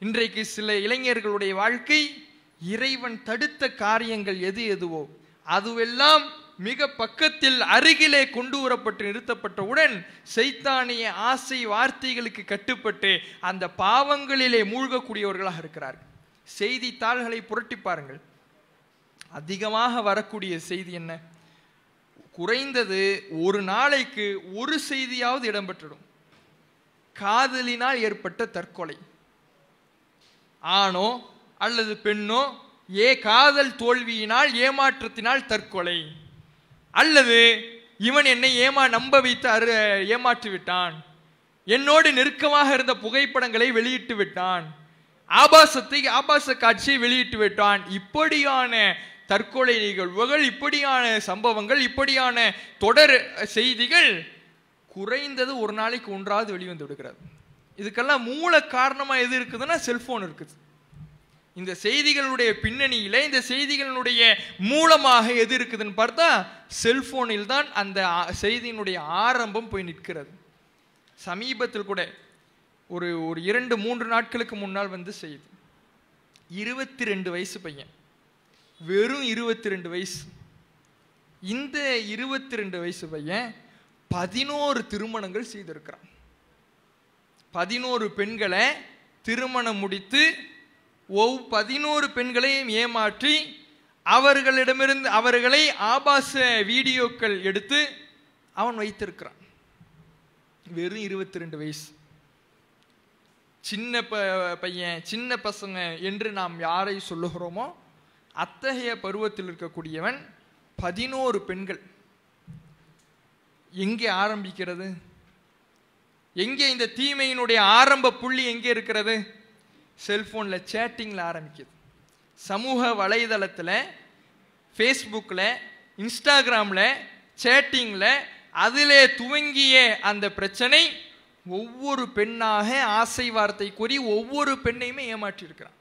இன்றைக்கு சில இளைஞர்களுடைய வாழ்க்கை இறைவன் தடுத்த காரியங்கள் எது எதுவோ அதுவெல்லாம் மிக பக்கத்தில் அருகிலே கொண்டு வரப்பட்டு நிறுத்தப்பட்டவுடன் சைத்தானிய ஆசை வார்த்தைகளுக்கு கட்டுப்பட்டு அந்த பாவங்களிலே மூழ்கக்கூடியவர்களாக இருக்கிறார்கள். செய்தித்தாள்களை புரட்டி பாருங்கள். அதிகமாக வரக்கூடிய செய்தி என்ன? குறைந்தது ஒரு நாளைக்கு ஒரு செய்தியாவது இடம்பெற்றிடும். காதலினால் ஏற்பட்ட தற்கொலை. ஆணோ அல்லது பெண்ணோ ஏ காதல் தோல்வியினால் ஏமாற்றத்தினால் தற்கொலை. அல்லது இவன் என்னை ஏமா நம்ப வைத்து அரு ஏமாற்றி விட்டான். என்னோடு நெருக்கமாக இருந்த புகைப்படங்களை வெளியிட்டு விட்டான். ஆபாசத்தை ஆபாச காட்சியை வெளியிட்டு விட்டான். இப்படியான தற்கொலை நிகழ்வுகள் இப்படியான சம்பவங்கள் இப்படியான தொடர் செய்திகள் குறைந்தது ஒரு நாளைக்கு ஒன்றாவது வெளிவந்து விடுகிறது. இதுக்கெல்லாம் மூல காரணமாக எது இருக்குதுன்னா செல்ஃபோன் இருக்குது. இந்த செய்திகளுடைய பின்னணியில் இந்த செய்திகளினுடைய மூலமாக எது இருக்குதுன்னு பார்த்தா செல்ஃபோனில் தான் அந்த செய்தியினுடைய ஆரம்பம் போய் நிற்கிறது. சமீபத்தில் கூட ஒரு ஒரு இரண்டு மூன்று நாட்களுக்கு முன்னால் வந்து செய்தி. இருபத்தி ரெண்டு வயசு பையன். வெறும் இருபத்தி ரெண்டு வயசு. இந்த இருபத்தி ரெண்டு வயசு பையன் பதினோரு திருமணங்கள் செய்திருக்கிறான். பதினோரு பெண்களை திருமணம் முடித்து ஒவ் பதினோரு பெண்களையும் ஏமாற்றி அவர்களிடமிருந்து அவர்களை ஆபாச வீடியோக்கள் எடுத்து அவன் வைத்திருக்கிறான். வெறும் இருபத்தி ரெண்டு வயசு. சின்ன ப பையன் சின்ன பசங்க என்று நாம் யாரை சொல்லுகிறோமோ அத்தகைய பருவத்தில் இருக்கக்கூடியவன் பதினோரு பெண்கள். எங்கே ஆரம்பிக்கிறது? எங்கே இந்த தீமையினுடைய ஆரம்ப புள்ளி எங்கே இருக்கிறது? செல்ஃபோனில் சேட்டிங்கில் ஆரம்பிக்குது. சமூக வலைதளத்தில் ஃபேஸ்புக்கில் இன்ஸ்டாகிராமில் சேட்டிங்கில் அதிலே துவங்கிய அந்த பிரச்சனை ஒவ்வொரு பெண்ணாக ஆசை வார்த்தை கூறி ஒவ்வொரு பெண்ணையுமே ஏமாற்றியிருக்கிறான்.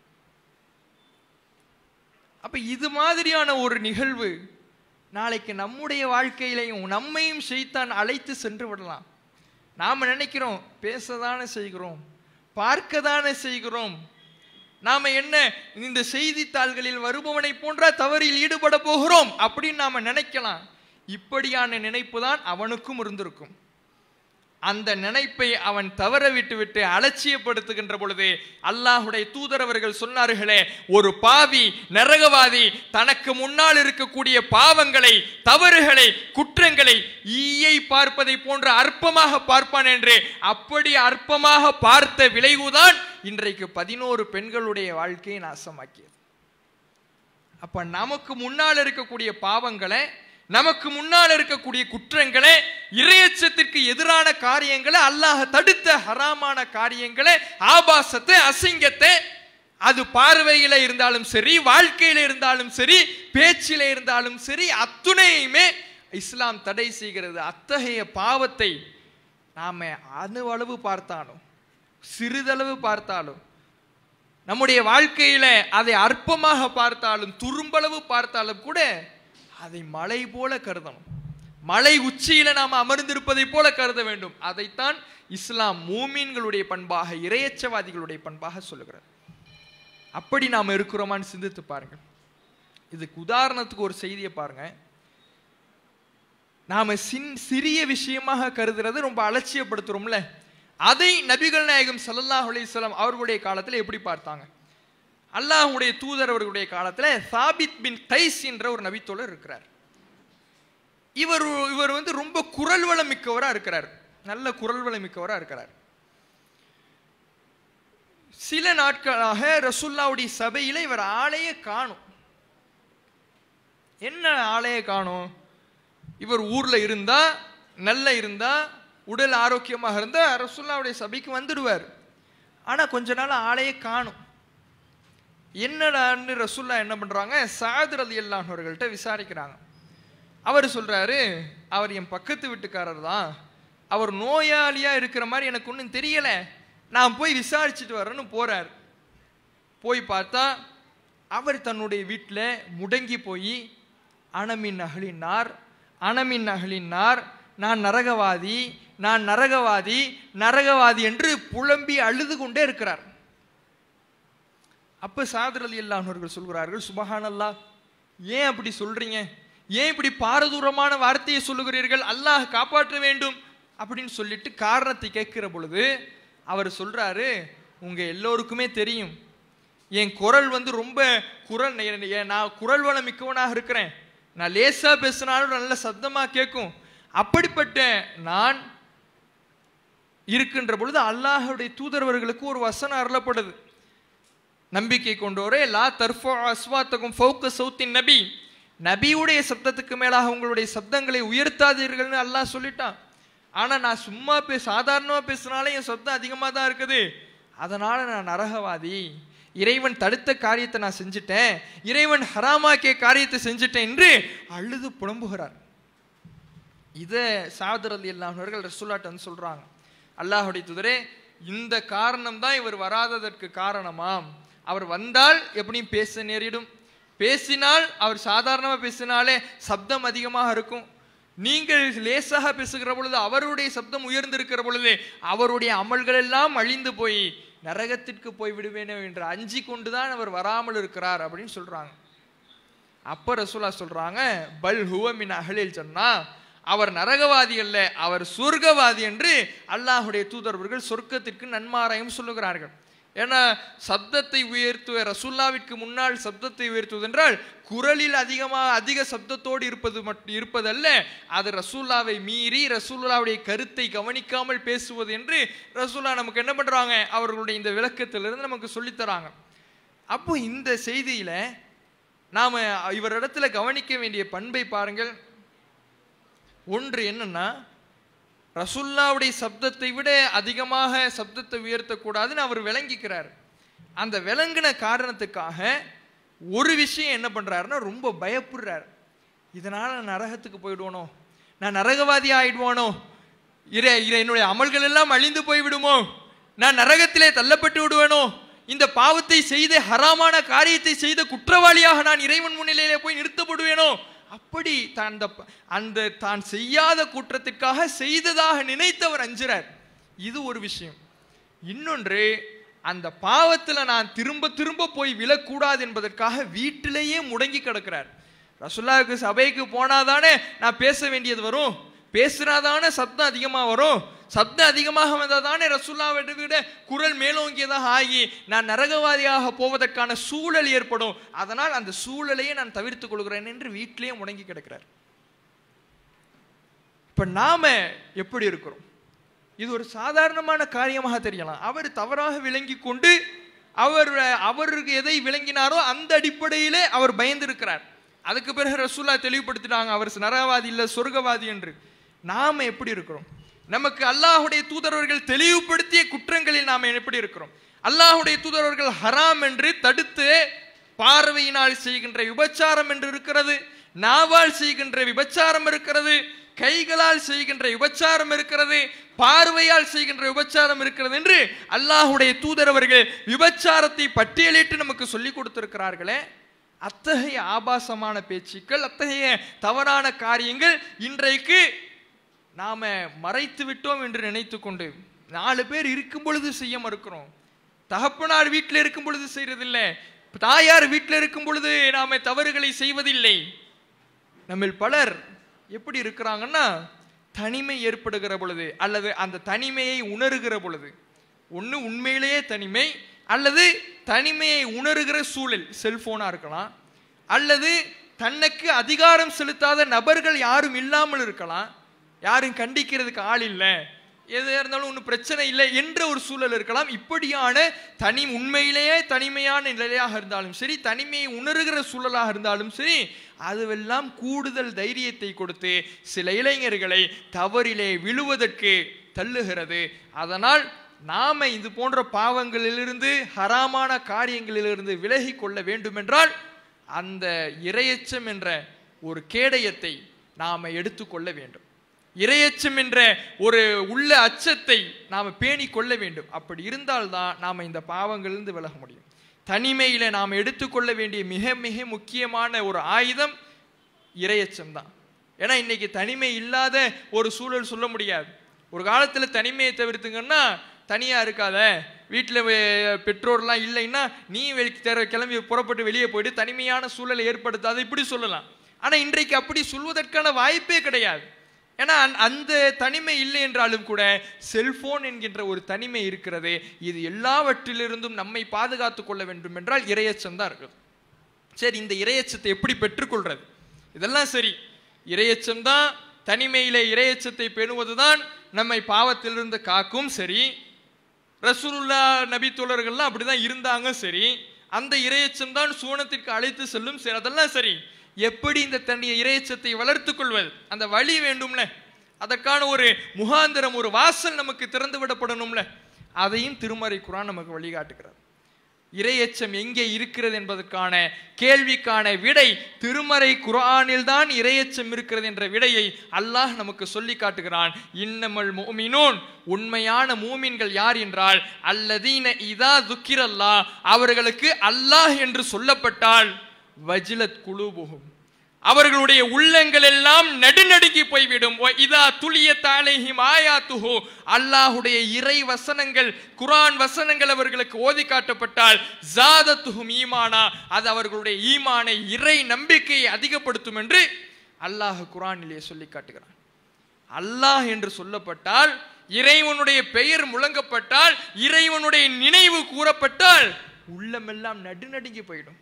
அப்போ இது மாதிரியான ஒரு நிகழ்வு நாளைக்கு நம்முடைய வாழ்க்கையிலையும் நம்மையும் செய்தான் அழைத்து சென்று விடலாம். நாம் நினைக்கிறோம் பேசதானே செய்கிறோம். பார்க்க தானே செய்கிறோம்? நாம என்ன இந்த செய்தித்தாள்களில் வருபவனை போன்ற தவறில் ஈடுபட போகிறோம் அப்படின்னு நாம நினைக்கலாம். இப்படியான நினைப்பு தான் அவனுக்கும் இருந்திருக்கும். அந்த நினைப்பை அவன் தவற விட்டுவிட்டு அலட்சியப்படுத்துகின்ற பொழுது அல்லாஹுடைய தூதரவர்கள் சொன்னார்களே ஒரு பாவி நரகவாதி தனக்கு முன்னால் இருக்கக்கூடிய பாவங்களை தவறுகளை குற்றங்களை ஈயை பார்ப்பதை போன்ற அற்பமாக பார்ப்பான் என்று அப்படி அற்பமாக பார்த்த விளைவுதான் இன்றைக்கு பதினோரு பெண்களுடைய வாழ்க்கையை நாசமாக்கியது. அப்ப நமக்கு முன்னால் இருக்கக்கூடிய பாவங்களை நமக்கு முன்னால் இருக்கக்கூடிய குற்றங்களை இறையச்சத்திற்கு எதிரான காரியங்களை அல்லாஹ் தடுத்த ஹராமான காரியங்களை ஆபாசத்தை அசிங்கத்தை அது பார்வையில இருந்தாலும் சரி வாழ்க்கையில இருந்தாலும் சரி பேச்சில இருந்தாலும் சரி அத்துணையுமே இஸ்லாம் தடை செய்கிறது. அத்தகைய பாவத்தை நாம அணுவளவு பார்த்தாலும் சிறிதளவு பார்த்தாலும் நம்முடைய வாழ்க்கையில அதை அற்பமாக பார்த்தாலும் துரும்பளவு பார்த்தாலும் கூட அதை மலை போல கருதணும். மலை உச்சியில நாம் அமர்ந்திருப்பதை போல கருத வேண்டும். அதைத்தான் இஸ்லாம் மூமீன்களுடைய பண்பாக இரையச்சவாதிகளுடைய பண்பாக சொல்லுகிறது அப்படி நாம் இருக்கிறோமான்னு சிந்தித்து பாருங்கள். இதுக்கு உதாரணத்துக்கு ஒரு செய்தியை பாருங்க. நாம் சின் சிறிய விஷயமாக கருதுறது ரொம்ப அலட்சியப்படுத்துறோம்ல. அதை நபிகள் நாயகம் சல்லல்லாஹ் அலைஹி அவர்களுடைய காலத்தில் எப்படி பார்த்தாங்க? அல்லாஹுடைய தூதர் அவர்களுடைய சாபித் பின் கைஸ் என்ற ஒரு நபித்தோழர் இருக்கிறார். இவர் இவர் வந்து ரொம்ப குரல் வளம் மிக்கவராக இருக்கிறார். நல்ல குரல் வளம் மிக்கவராக இருக்கிறார். சில நாட்களாக ரசுல்லாவுடைய சபையில் இவர் ஆளையே காணும். என்ன ஆளையே காணும்? இவர் ஊரில் இருந்தால் நல்ல இருந்தால் உடல் ஆரோக்கியமாக இருந்தால் ரசுல்லாவுடைய சபைக்கு வந்துடுவார். ஆனால் கொஞ்ச நாள் ஆளையே காணும். என்னடான்னு ரசுல்லா என்ன பண்ணுறாங்க சாத் ரதி அல்லாஹர்கள்ட்ட விசாரிக்கிறாங்க. அவர் சொல்கிறாரு அவர் என் பக்கத்து வீட்டுக்காரர் தான். அவர் நோயாளியாக இருக்கிற மாதிரி எனக்கு ஒன்றும் தெரியலை. நான் போய் விசாரிச்சுட்டு வரேன்னு போகிறார் போய் பார்த்தா அவர் தன்னுடைய வீட்டில் முடங்கி போய் அணமின் அகலினார் அணமின் அகலினார் நான் நரகவாதி நான் நரகவாதி நரகவாதி என்று புலம்பி அழுது கொண்டே இருக்கிறார். அப்போ சாதர் அலி அல்லாஹர்கள் சொல்கிறார்கள் சுபஹானல்லா ஏன் அப்படி சொல்கிறீங்க ஏன் இப்படி பாரதூரமான வார்த்தையை சொல்லுகிறீர்கள்? அல்லாஹ் காப்பாற்ற வேண்டும். அப்படின்னு சொல்லிட்டு காரணத்தை கேட்கிற பொழுது அவர் சொல்கிறாரு உங்கள் எல்லோருக்குமே தெரியும். என் குரல் வந்து ரொம்ப குரல் நான் குரல் வளம் மிக்கவனாக இருக்கிறேன். நான் லேசாக பேசினாலும் நல்ல சத்தமாக கேட்கும். அப்படிப்பட்ட நான் இருக்கின்ற பொழுது அல்லாஹுடைய தூதரவர்களுக்கு ஒரு வசனம் அருளப்படுது. நம்பிக்கை கொண்டோரே லா தர்ஃபோ அஸ்வாத்தகும் ஃபௌக்க சவுத்தின் நபி. நபியுடைய சப்தத்துக்கு மேலாக உங்களுடைய சப்தங்களை உயர்த்தாதீர்கள்னு அல்லாஹ் சொல்லிட்டான். ஆனால் நான் சும்மா பே சாதாரணமாக பேசினாலே என் சப்தம் அதிகமாக தான் இருக்குது. அதனால் நான் நரகவாதி. இறைவன் தடுத்த காரியத்தை நான் செஞ்சுட்டேன். இறைவன் ஹராமாக்கிய காரியத்தை செஞ்சுட்டேன் என்று அழுது புலம்புகிறார். இதை சாதர் அலி அல்லாஹர்கள் சொல்கிறாங்க அல்லாஹுடைய துதரே இந்த காரணம் தான் இவர் வராததற்கு காரணமாம். அவர் வந்தால் எப்படியும் பேச நேரிடும். பேசினால் அவர் சாதாரணமாக பேசினாலே சப்தம் அதிகமாக இருக்கும். நீங்கள் லேசாக பேசுகிற பொழுது அவருடைய சப்தம் உயர்ந்திருக்கிற பொழுது அவருடைய அமல்கள் எல்லாம் அழிந்து போய் நரகத்திற்கு போய் விடுவேனோ என்று அஞ்சி கொண்டுதான் அவர் வராமல் இருக்கிறார் அப்படின்னு சொல்றாங்க. அப்ப ரசூலா சொல்றாங்க பல் ஹுவமின் அகலில் சொன்னா அவர் நரகவாதி அல்ல அவர் சொர்க்கவாதி என்று அல்லாஹுடைய தூதர்வர்கள் சொர்க்கத்திற்கு நன்மாராயம் சொல்லுகிறார்கள். ஏன்னா சப்தத்தை உயர்த்துவ ரசுல்லாவிற்கு முன்னால் சப்தத்தை உயர்த்துவது என்றால் குரலில் அதிகமாக அதிக சப்தத்தோடு இருப்பது மட்டும் இருப்பதல்ல அது ரசூல்லாவை மீறி ரசூல்லாவுடைய கருத்தை கவனிக்காமல் பேசுவது என்று ரசூல்லா நமக்கு என்ன பண்ணுறாங்க அவர்களுடைய இந்த விளக்கத்திலிருந்து நமக்கு சொல்லித் தராங்க அப்போ இந்த செய்தியில் நாம் இவரிடத்துல கவனிக்க வேண்டிய பண்பை பாருங்கள். ஒன்று என்னென்னா ரசுல்லாவுடைய சப்தத்தை விட அதிகமாக சப்தத்தை உயர்த்தக்கூடாதுன்னு அவர் விளங்கிக்கிறார். அந்த விளங்கின காரணத்துக்காக ஒரு விஷயம் என்ன பண்ணுறாருன்னா ரொம்ப பயப்படுறார். இதனால் நான் நரகத்துக்கு போயிடுவானோ? நான் நரகவாதி ஆயிடுவானோ? இறை இறை என்னுடைய அமல்கள் எல்லாம் அழிந்து போய்விடுமோ? நான் நரகத்திலே தள்ளப்பட்டு விடுவேனோ? இந்த பாவத்தை செய்த ஹராமான காரியத்தை செய்த குற்றவாளியாக நான் இறைவன் முன்னிலையிலே போய் நிறுத்தப்படுவேனோ? அப்படி தான் அந்த அந்த தான் செய்யாத குற்றத்திற்காக செய்ததாக நினைத்தவர் அஞ்சுறார். இது ஒரு விஷயம். இன்னொன்று அந்த பாவத்தில் நான் திரும்ப திரும்ப போய் விழக்கூடாது என்பதற்காக வீட்டிலேயே முடங்கி கிடக்கிறார். ரசுல்லாவுக்கு சபைக்கு போனாதானே நான் பேச வேண்டியது வரும்? பேசுனாதானே சத்தம் அதிகமாக வரும்? சப்தம் அதிகமாக வந்தால் தானே ரசுல்லாவை விட குரல் மேலோங்கியதாக ஆகி நான் நரகவாதியாக போவதற்கான சூழல் ஏற்படும். அதனால் அந்த சூழலையே நான் தவிர்த்து கொள்கிறேன் என்று வீட்டிலேயே முடங்கி கிடக்கிறார். இப்போ நாம எப்படி இருக்கிறோம்? இது ஒரு சாதாரணமான காரியமாக தெரியலாம். அவர் தவறாக விளங்கி கொண்டு அவர் அவருக்கு எதை விளங்கினாரோ அந்த அடிப்படையிலே அவர் பயந்திருக்கிறார் அதுக்கு பிறகு ரசூல்லா தெளிவுபடுத்திட்டாங்க. அவர் நரகவாதி இல்லை சொர்க்கவாதி என்று. நாம் எப்படி இருக்கிறோம்? நமக்கு அல்லாஹுடைய தூதரவர்கள் தெளிவுபடுத்திய குற்றங்களில் நாம் எப்படி இருக்கிறோம்? அல்லாஹுடைய தூதரவர்கள் ஹராம் என்று தடுத்து பார்வையினால் செய்கின்ற விபச்சாரம் என்று இருக்கிறது நாவால் செய்கின்ற விபச்சாரம் இருக்கிறது கைகளால் செய்கின்ற விபச்சாரம் இருக்கிறது பார்வையால் செய்கின்ற விபச்சாரம் இருக்கிறது என்று அல்லாஹுடைய தூதரவர்கள் விபச்சாரத்தை பட்டியலிட்டு நமக்கு சொல்லிக் கொடுத்திருக்கிறார்களே. அத்தகைய ஆபாசமான பேச்சுக்கள் அத்தகைய தவறான காரியங்கள் இன்றைக்கு நாம் மறைத்து விட்டோம் என்று நினைத்து கொண்டு நாலு பேர் இருக்கும் பொழுது செய்ய மறுக்கிறோம். தகப்பனார் வீட்டில் இருக்கும் பொழுது செய்யறதில்ல தாயார் வீட்டில் இருக்கும் பொழுது நாம் தவறுகளை செய்வதில்லை. நம்மில் பலர் எப்படி இருக்கிறாங்கன்னா தனிமை ஏற்படுகிற பொழுது அல்லது அந்த தனிமையை உணருகிற பொழுது. ஒன்று உண்மையிலேயே தனிமை அல்லது தனிமையை உணருகிற சூழல் செல்ஃபோனாக இருக்கலாம். அல்லது தன்னுக்கு அதிகாரம் செலுத்தாத நபர்கள் யாரும் இல்லாமல் இருக்கலாம். யாரும் கண்டிக்கிறதுக்கு ஆள் இல்லை. எது இருந்தாலும் ஒன்றும் பிரச்சனை இல்லை என்ற ஒரு சூழல் இருக்கலாம். இப்படியான தனி உண்மையிலேயே தனிமையான நிலையாக இருந்தாலும் சரி தனிமையை உணர்கிற சூழலாக இருந்தாலும் சரி அதுவெல்லாம் கூடுதல் தைரியத்தை கொடுத்து சில இளைஞர்களை தவறிலே விழுவதற்கு தள்ளுகிறது. அதனால் நாம இது போன்ற பாவங்களிலிருந்து ஹராமான காரியங்களிலிருந்து விலகி கொள்ள வேண்டுமென்றால் அந்த இரையச்சம் என்ற ஒரு கேடயத்தை நாம எடுத்துக்கொள்ள வேண்டும். இரையச்சம் என்ற ஒரு உள்ள அச்சத்தை நாம் பேணி கொள்ள வேண்டும். அப்படி இருந்தால்தான் நாம் இந்த பாவங்களிலிருந்து விலக முடியும். தனிமையில் நாம் எடுத்துக்கொள்ள வேண்டிய மிக மிக முக்கியமான ஒரு ஆயுதம் இரையச்சம் தான் ஏன்னா இன்றைக்கி தனிமை இல்லாத ஒரு சூழல் சொல்ல முடியாது. ஒரு காலத்தில் தனிமையை தவிர்த்துங்கன்னா தனியாக இருக்காத. வீட்டில் பெற்றோர்லாம் இல்லைன்னா நீ வெளி தெர- கிளம்பி புறப்பட்டு வெளியே போயிட்டு தனிமையான சூழலை ஏற்படுத்தாத இப்படி சொல்லலாம். ஆனால் இன்றைக்கு அப்படி சொல்வதற்கான வாய்ப்பே கிடையாது. ஏன்னா அந்த- அந்த தனிமை இல்லை என்றாலும் கூட செல்போன் என்கின்ற ஒரு தனிமை இருக்கிறது இது எல்லாவற்றிலிருந்தும் நம்மை பாதுகாத்து கொள்ள வேண்டும் என்றால் இரையச்சம் தான் இருக்குது சரி இந்த இரையச்சத்தை எப்படி பெற்றுக்கொள்றது? இதெல்லாம் சரி. இரையச்சம் தான் தனிமையிலே இரையச்சத்தை பெறுவதுதான் நம்மை பாவத்திலிருந்து காக்கும் சரி. ரசூலுல்லா நபி தோழர்கள்லாம் அப்படிதான் இருந்தாங்க சரி. அந்த இரையச்சம் தான் சூனத்திற்கு அழைத்து செல்லும் சரி. அதெல்லாம் சரி. எப்படி இந்த தன்னுடைய இறைச்சத்தை வளர்த்துக் கொள்வது? அந்த வழி வேண்டும்ல. அதற்கான ஒரு முகாந்திரம் ஒரு வாசல் நமக்கு திறந்து விடப்படணும்ல. அதையும் திருமறை குரான் நமக்கு வழிகாட்டுகிறது. இரையச்சம் எங்கே இருக்கிறது என்பதற்கான கேள்விக்கான விடை திருமறை குரானில் தான் இரையச்சம் இருக்கிறது என்ற விடையை அல்லாஹ் நமக்கு சொல்லி காட்டுகிறான். இன்னமல் மோமினோன். உண்மையான மூமின்கள் யார் என்றால் அல்லதீன இதா துக்கிரல்லா அவர்களுக்கு அல்லாஹ் என்று சொல்லப்பட்டால். வஜிலத் குழுபுகும் அவர்களுடைய உள்ளங்கள் எல்லாம் நடுநடுங்கி போய்விடும். இதா துளிய தாலேஹிம் ஆயாத்துஹு. அல்லாஹுடைய இறை வசனங்கள் குரான் வசனங்கள் அவர்களுக்கு ஓதி காட்டப்பட்டால் ஜாதத்துஹும் ஈமானா. அது அவர்களுடைய ஈமானை இறை நம்பிக்கையை அதிகப்படுத்தும் என்று அல்லாஹ் குரானிலேயே சொல்லி காட்டுகிறான். அல்லாஹ் என்று சொல்லப்பட்டால் இறைவனுடைய பெயர் முழங்கப்பட்டால் இறைவனுடைய நினைவு கூறப்பட்டால் உள்ளமெல்லாம் நடுநடுங்கி போயிடும்.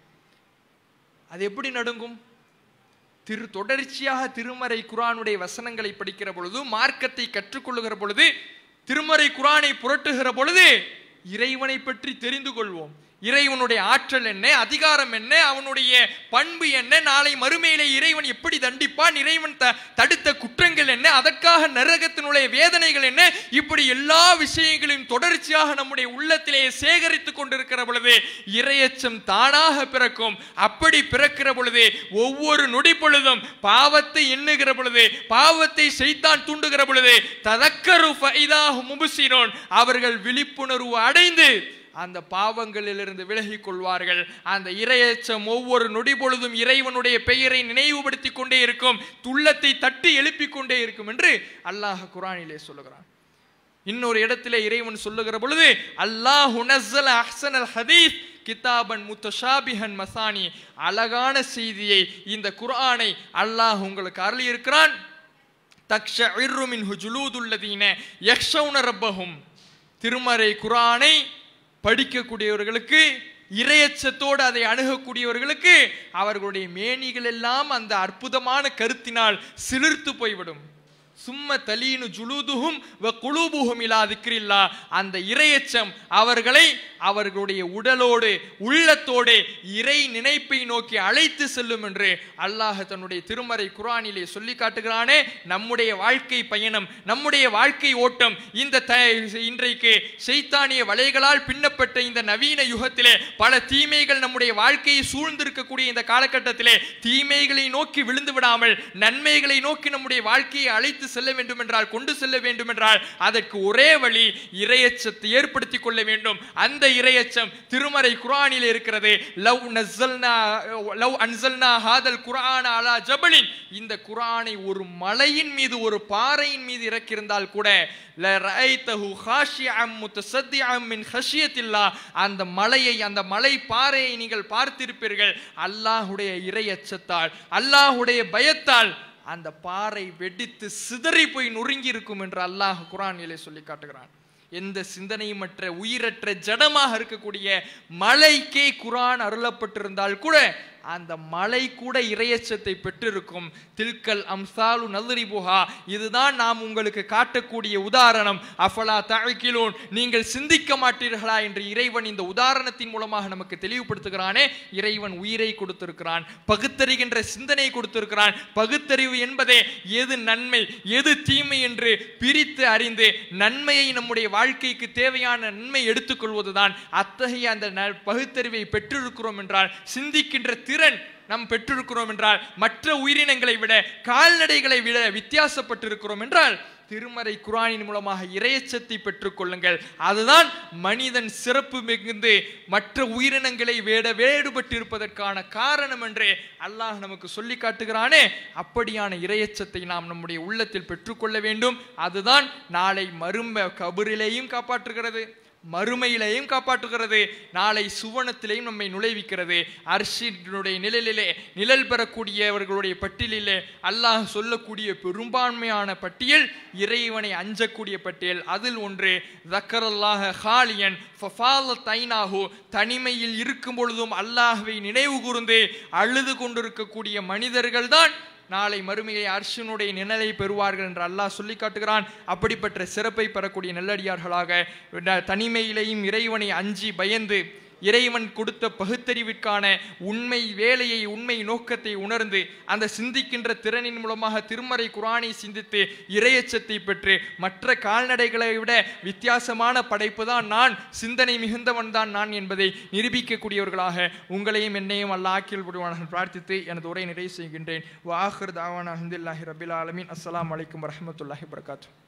அது எப்படி நடுங்கும்? திரு தொடர்ச்சியாக திருமறை குரானுடைய வசனங்களை படிக்கிற பொழுது மார்க்கத்தை கற்றுக்கொள்ளுகிற பொழுது திருமறை குரானை புரட்டுகிற பொழுது இறைவனை பற்றி தெரிந்து கொள்வோம். இறைவனுடைய ஆற்றல் என்ன அதிகாரம் என்ன அவனுடைய பண்பு என்ன நாளை மறுமையிலே இறைவன் எப்படி தண்டிப்பான் இறைவன் த- தடுத்த குற்றங்கள் என்ன அதற்காக நரகத்தினுடைய வேதனைகள் என்ன இப்படி எல்லா விஷயங்களையும் தொடர்ச்சியாக நம்முடைய உள்ளத்திலே சேகரித்துக் கொண்டிருக்கிற பொழுது இரையச்சம் தானாக பிறக்கும். அப்படி பிறக்கிற பொழுது ஒவ்வொரு நொடி பொழுதும் பாவத்தை எண்ணுகிற பொழுது பாவத்தை செய்தான் தூண்டுகிற பொழுது ததக்கரு ஃபைதாக முபுசினோன் அவர்கள் விழிப்புணர்வு அடைந்து அந்த பாவங்களிலிருந்து விலகிக் கொள்வார்கள் அந்த இரையச்சம் ஒவ்வொரு நொடி பொழுதும் இறைவனுடைய பெயரை நினைவுபடுத்திக் கொண்டே இருக்கும். துள்ளத்தை தட்டி எழுப்பிக் கொண்டே இருக்கும் என்று அல்லாஹ் குரானிலே சொல்லுகிறான். இன்னொரு இடத்திலே இறைவன் சொல்லுகிற பொழுது அல்லாஹ் உனசல் அஹ்சன் அல் ஹதீஸ் கிதாபன் முத்தஷாபிஹன் மசானி. அழகான செய்தியை இந்த குரானை அல்லாஹ் உங்களுக்கு அருளி இருக்கிறான் தக்ஷஇர்ரு மின்ஹு ஜுலூதுல்லதீன யக்ஷௌன ரப்பஹும். திருமறை குரானை படிக்கக்கூடியவர்களுக்கு இரையச்சத்தோடு அதை அணுகக்கூடியவர்களுக்கு அவர்களுடைய மேனிகள் எல்லாம் அந்த அற்புதமான கருத்தினால் சிலிர்த்து போய்விடும். சும்ம தலீனு ஜுலூதுஹும் வ குழுபுகும் இலா திக்ரில்லா. அந்த இரையச்சம் அவர்களை அவர்களுடைய உடலோடு உள்ளத்தோடு இறை நினைப்பை நோக்கி அழைத்து செல்லும் என்று அல்லாஹ் தன்னுடைய திருமறை குரானிலே சொல்லி காட்டுகிறானே. நம்முடைய வாழ்க்கை பயணம் நம்முடைய வாழ்க்கை ஓட்டம் இந்த த இன்றைக்கு செய்தானிய வலைகளால் பின்னப்பட்ட இந்த நவீன யுகத்திலே பல தீமைகள் நம்முடைய வாழ்க்கையை சூழ்ந்திருக்கக்கூடிய இந்த காலகட்டத்திலே தீமைகளை நோக்கி விழுந்து விடாமல் நன்மைகளை நோக்கி நம்முடைய வாழ்க்கையை அழைத்து எடுத்து செல்ல வேண்டும் என்றால் கொண்டு செல்ல வேண்டும் என்றால் அதற்கு ஒரே வழி இரையச்சத்தை ஏற்படுத்தி கொள்ள வேண்டும். அந்த இரையச்சம் திருமறை குரானில் இருக்கிறது. லவ் நஸ்ஸல்னா லவ் அன்சல்னா ஹாதல் குரான் அலா ஜபலின். இந்த குரானை ஒரு மலையின் மீது ஒரு பாறையின் மீது இறக்கியிருந்தால் கூட அந்த மலையை அந்த மலை பாறையை நீங்கள் பார்த்திருப்பீர்கள். அல்லாஹுடைய இரையச்சத்தால் அல்லாஹுடைய பயத்தால் அந்த பாறை வெடித்து சிதறி போய் நொறுங்கி இருக்கும் என்று அல்லாஹ் குரானிலே சொல்லி காட்டுகிறான். எந்த சிந்தனையுமற்ற உயிரற்ற ஜடமாக இருக்கக்கூடிய மலைக்கே குரான் அருளப்பட்டிருந்தால் கூட அந்த மலை கூட இரையச்சத்தை பெற்றிருக்கும். தில்கல் அம்சாலு நல்ரிபுஹா இதுதான் நாம் உங்களுக்கு காட்டக்கூடிய உதாரணம். அஃபலா தழக்கிலோன் நீங்கள் சிந்திக்க மாட்டீர்களா என்று இறைவன் இந்த உதாரணத்தின் மூலமாக நமக்கு தெளிவுபடுத்துகிறானே. இறைவன் உயிரை கொடுத்திருக்கிறான். பகுத்தறிகின்ற சிந்தனை கொடுத்திருக்கிறான். பகுத்தறிவு என்பதே எது நன்மை எது தீமை என்று பிரித்து அறிந்து நன்மையை நம்முடைய வாழ்க்கைக்கு தேவையான நன்மை எடுத்துக்கொள்வதுதான். அத்தகைய அந்த பகுத்தறிவை பெற்றிருக்கிறோம் என்றால் சிந்திக்கின்ற திறன் நாம் பெற்றிருக்கிறோம் என்றால் மற்ற உயிரினங்களை விட கால்நடைகளை விட வித்தியாசப்பட்டிருக்கிறோம் என்றால் திருமறை குரானின் மூலமாக இறையச்சத்தை பெற்றுக்கொள்ளுங்கள் அதுதான் மனிதன் சிறப்பு மிகுந்து மற்ற உயிரினங்களை வேட வேடுபட்டிருப்பதற்கான காரணம் என்றே அல்லாஹ் நமக்கு சொல்லி காட்டுகிறானே. அப்படியான இறையச்சத்தை நாம் நம்முடைய உள்ளத்தில் பெற்றுக்கொள்ள வேண்டும். அதுதான் நாளை மரும கபரிலேயும் காப்பாற்றுகிறது. மறுமையிலையும் காப்பாற்றுகிறது. நாளை சுவனத்திலையும் நம்மை நுழைவிக்கிறது. அரசினுடைய நிழலிலே நிழல் பெறக்கூடியவர்களுடைய பட்டியலிலே அல்லாஹ் சொல்லக்கூடிய பெரும்பான்மையான பட்டியல் இறைவனை அஞ்சக்கூடிய பட்டியல். அதில் ஒன்று ஜக்கரல்லாஹ ஹாலியன் தைனாகு தனிமையில் இருக்கும் பொழுதும் அல்லாஹ்வை நினைவு கூர்ந்து அழுது கொண்டிருக்கக்கூடிய மனிதர்கள் தான் நாளை மறுமையை அர்ஷனுடைய நிழலை பெறுவார்கள் என்று அல்லாஹ் சொல்லி காட்டுகிறான். அப்படிப்பட்ட சிறப்பை பெறக்கூடிய நல்லடியார்களாக தனிமையிலேயும் இறைவனை அஞ்சி பயந்து இறைவன் கொடுத்த பகுத்தறிவிற்கான உண்மை வேலையை உண்மை நோக்கத்தை உணர்ந்து அந்த சிந்திக்கின்ற திறனின் மூலமாக திருமறை குரானை சிந்தித்து இறையச்சத்தை பெற்று மற்ற கால்நடைகளை விட வித்தியாசமான படைப்பு தான் நான் சிந்தனை மிகுந்தவன் தான் நான் என்பதை நிரூபிக்கக்கூடியவர்களாக உங்களையும் என்னையும் அல்லாஹ் ஆக்கில் விடுவான பிரார்த்தித்து எனது உரை நிறைவு செய்கின்றேன். வாஹர் தாவான் அஹமதுல்லாஹி ரபில் ஆலமின். அஸ்லாம் வலைக்கம் வரமத்துல்லாஹி வரகாத்தூ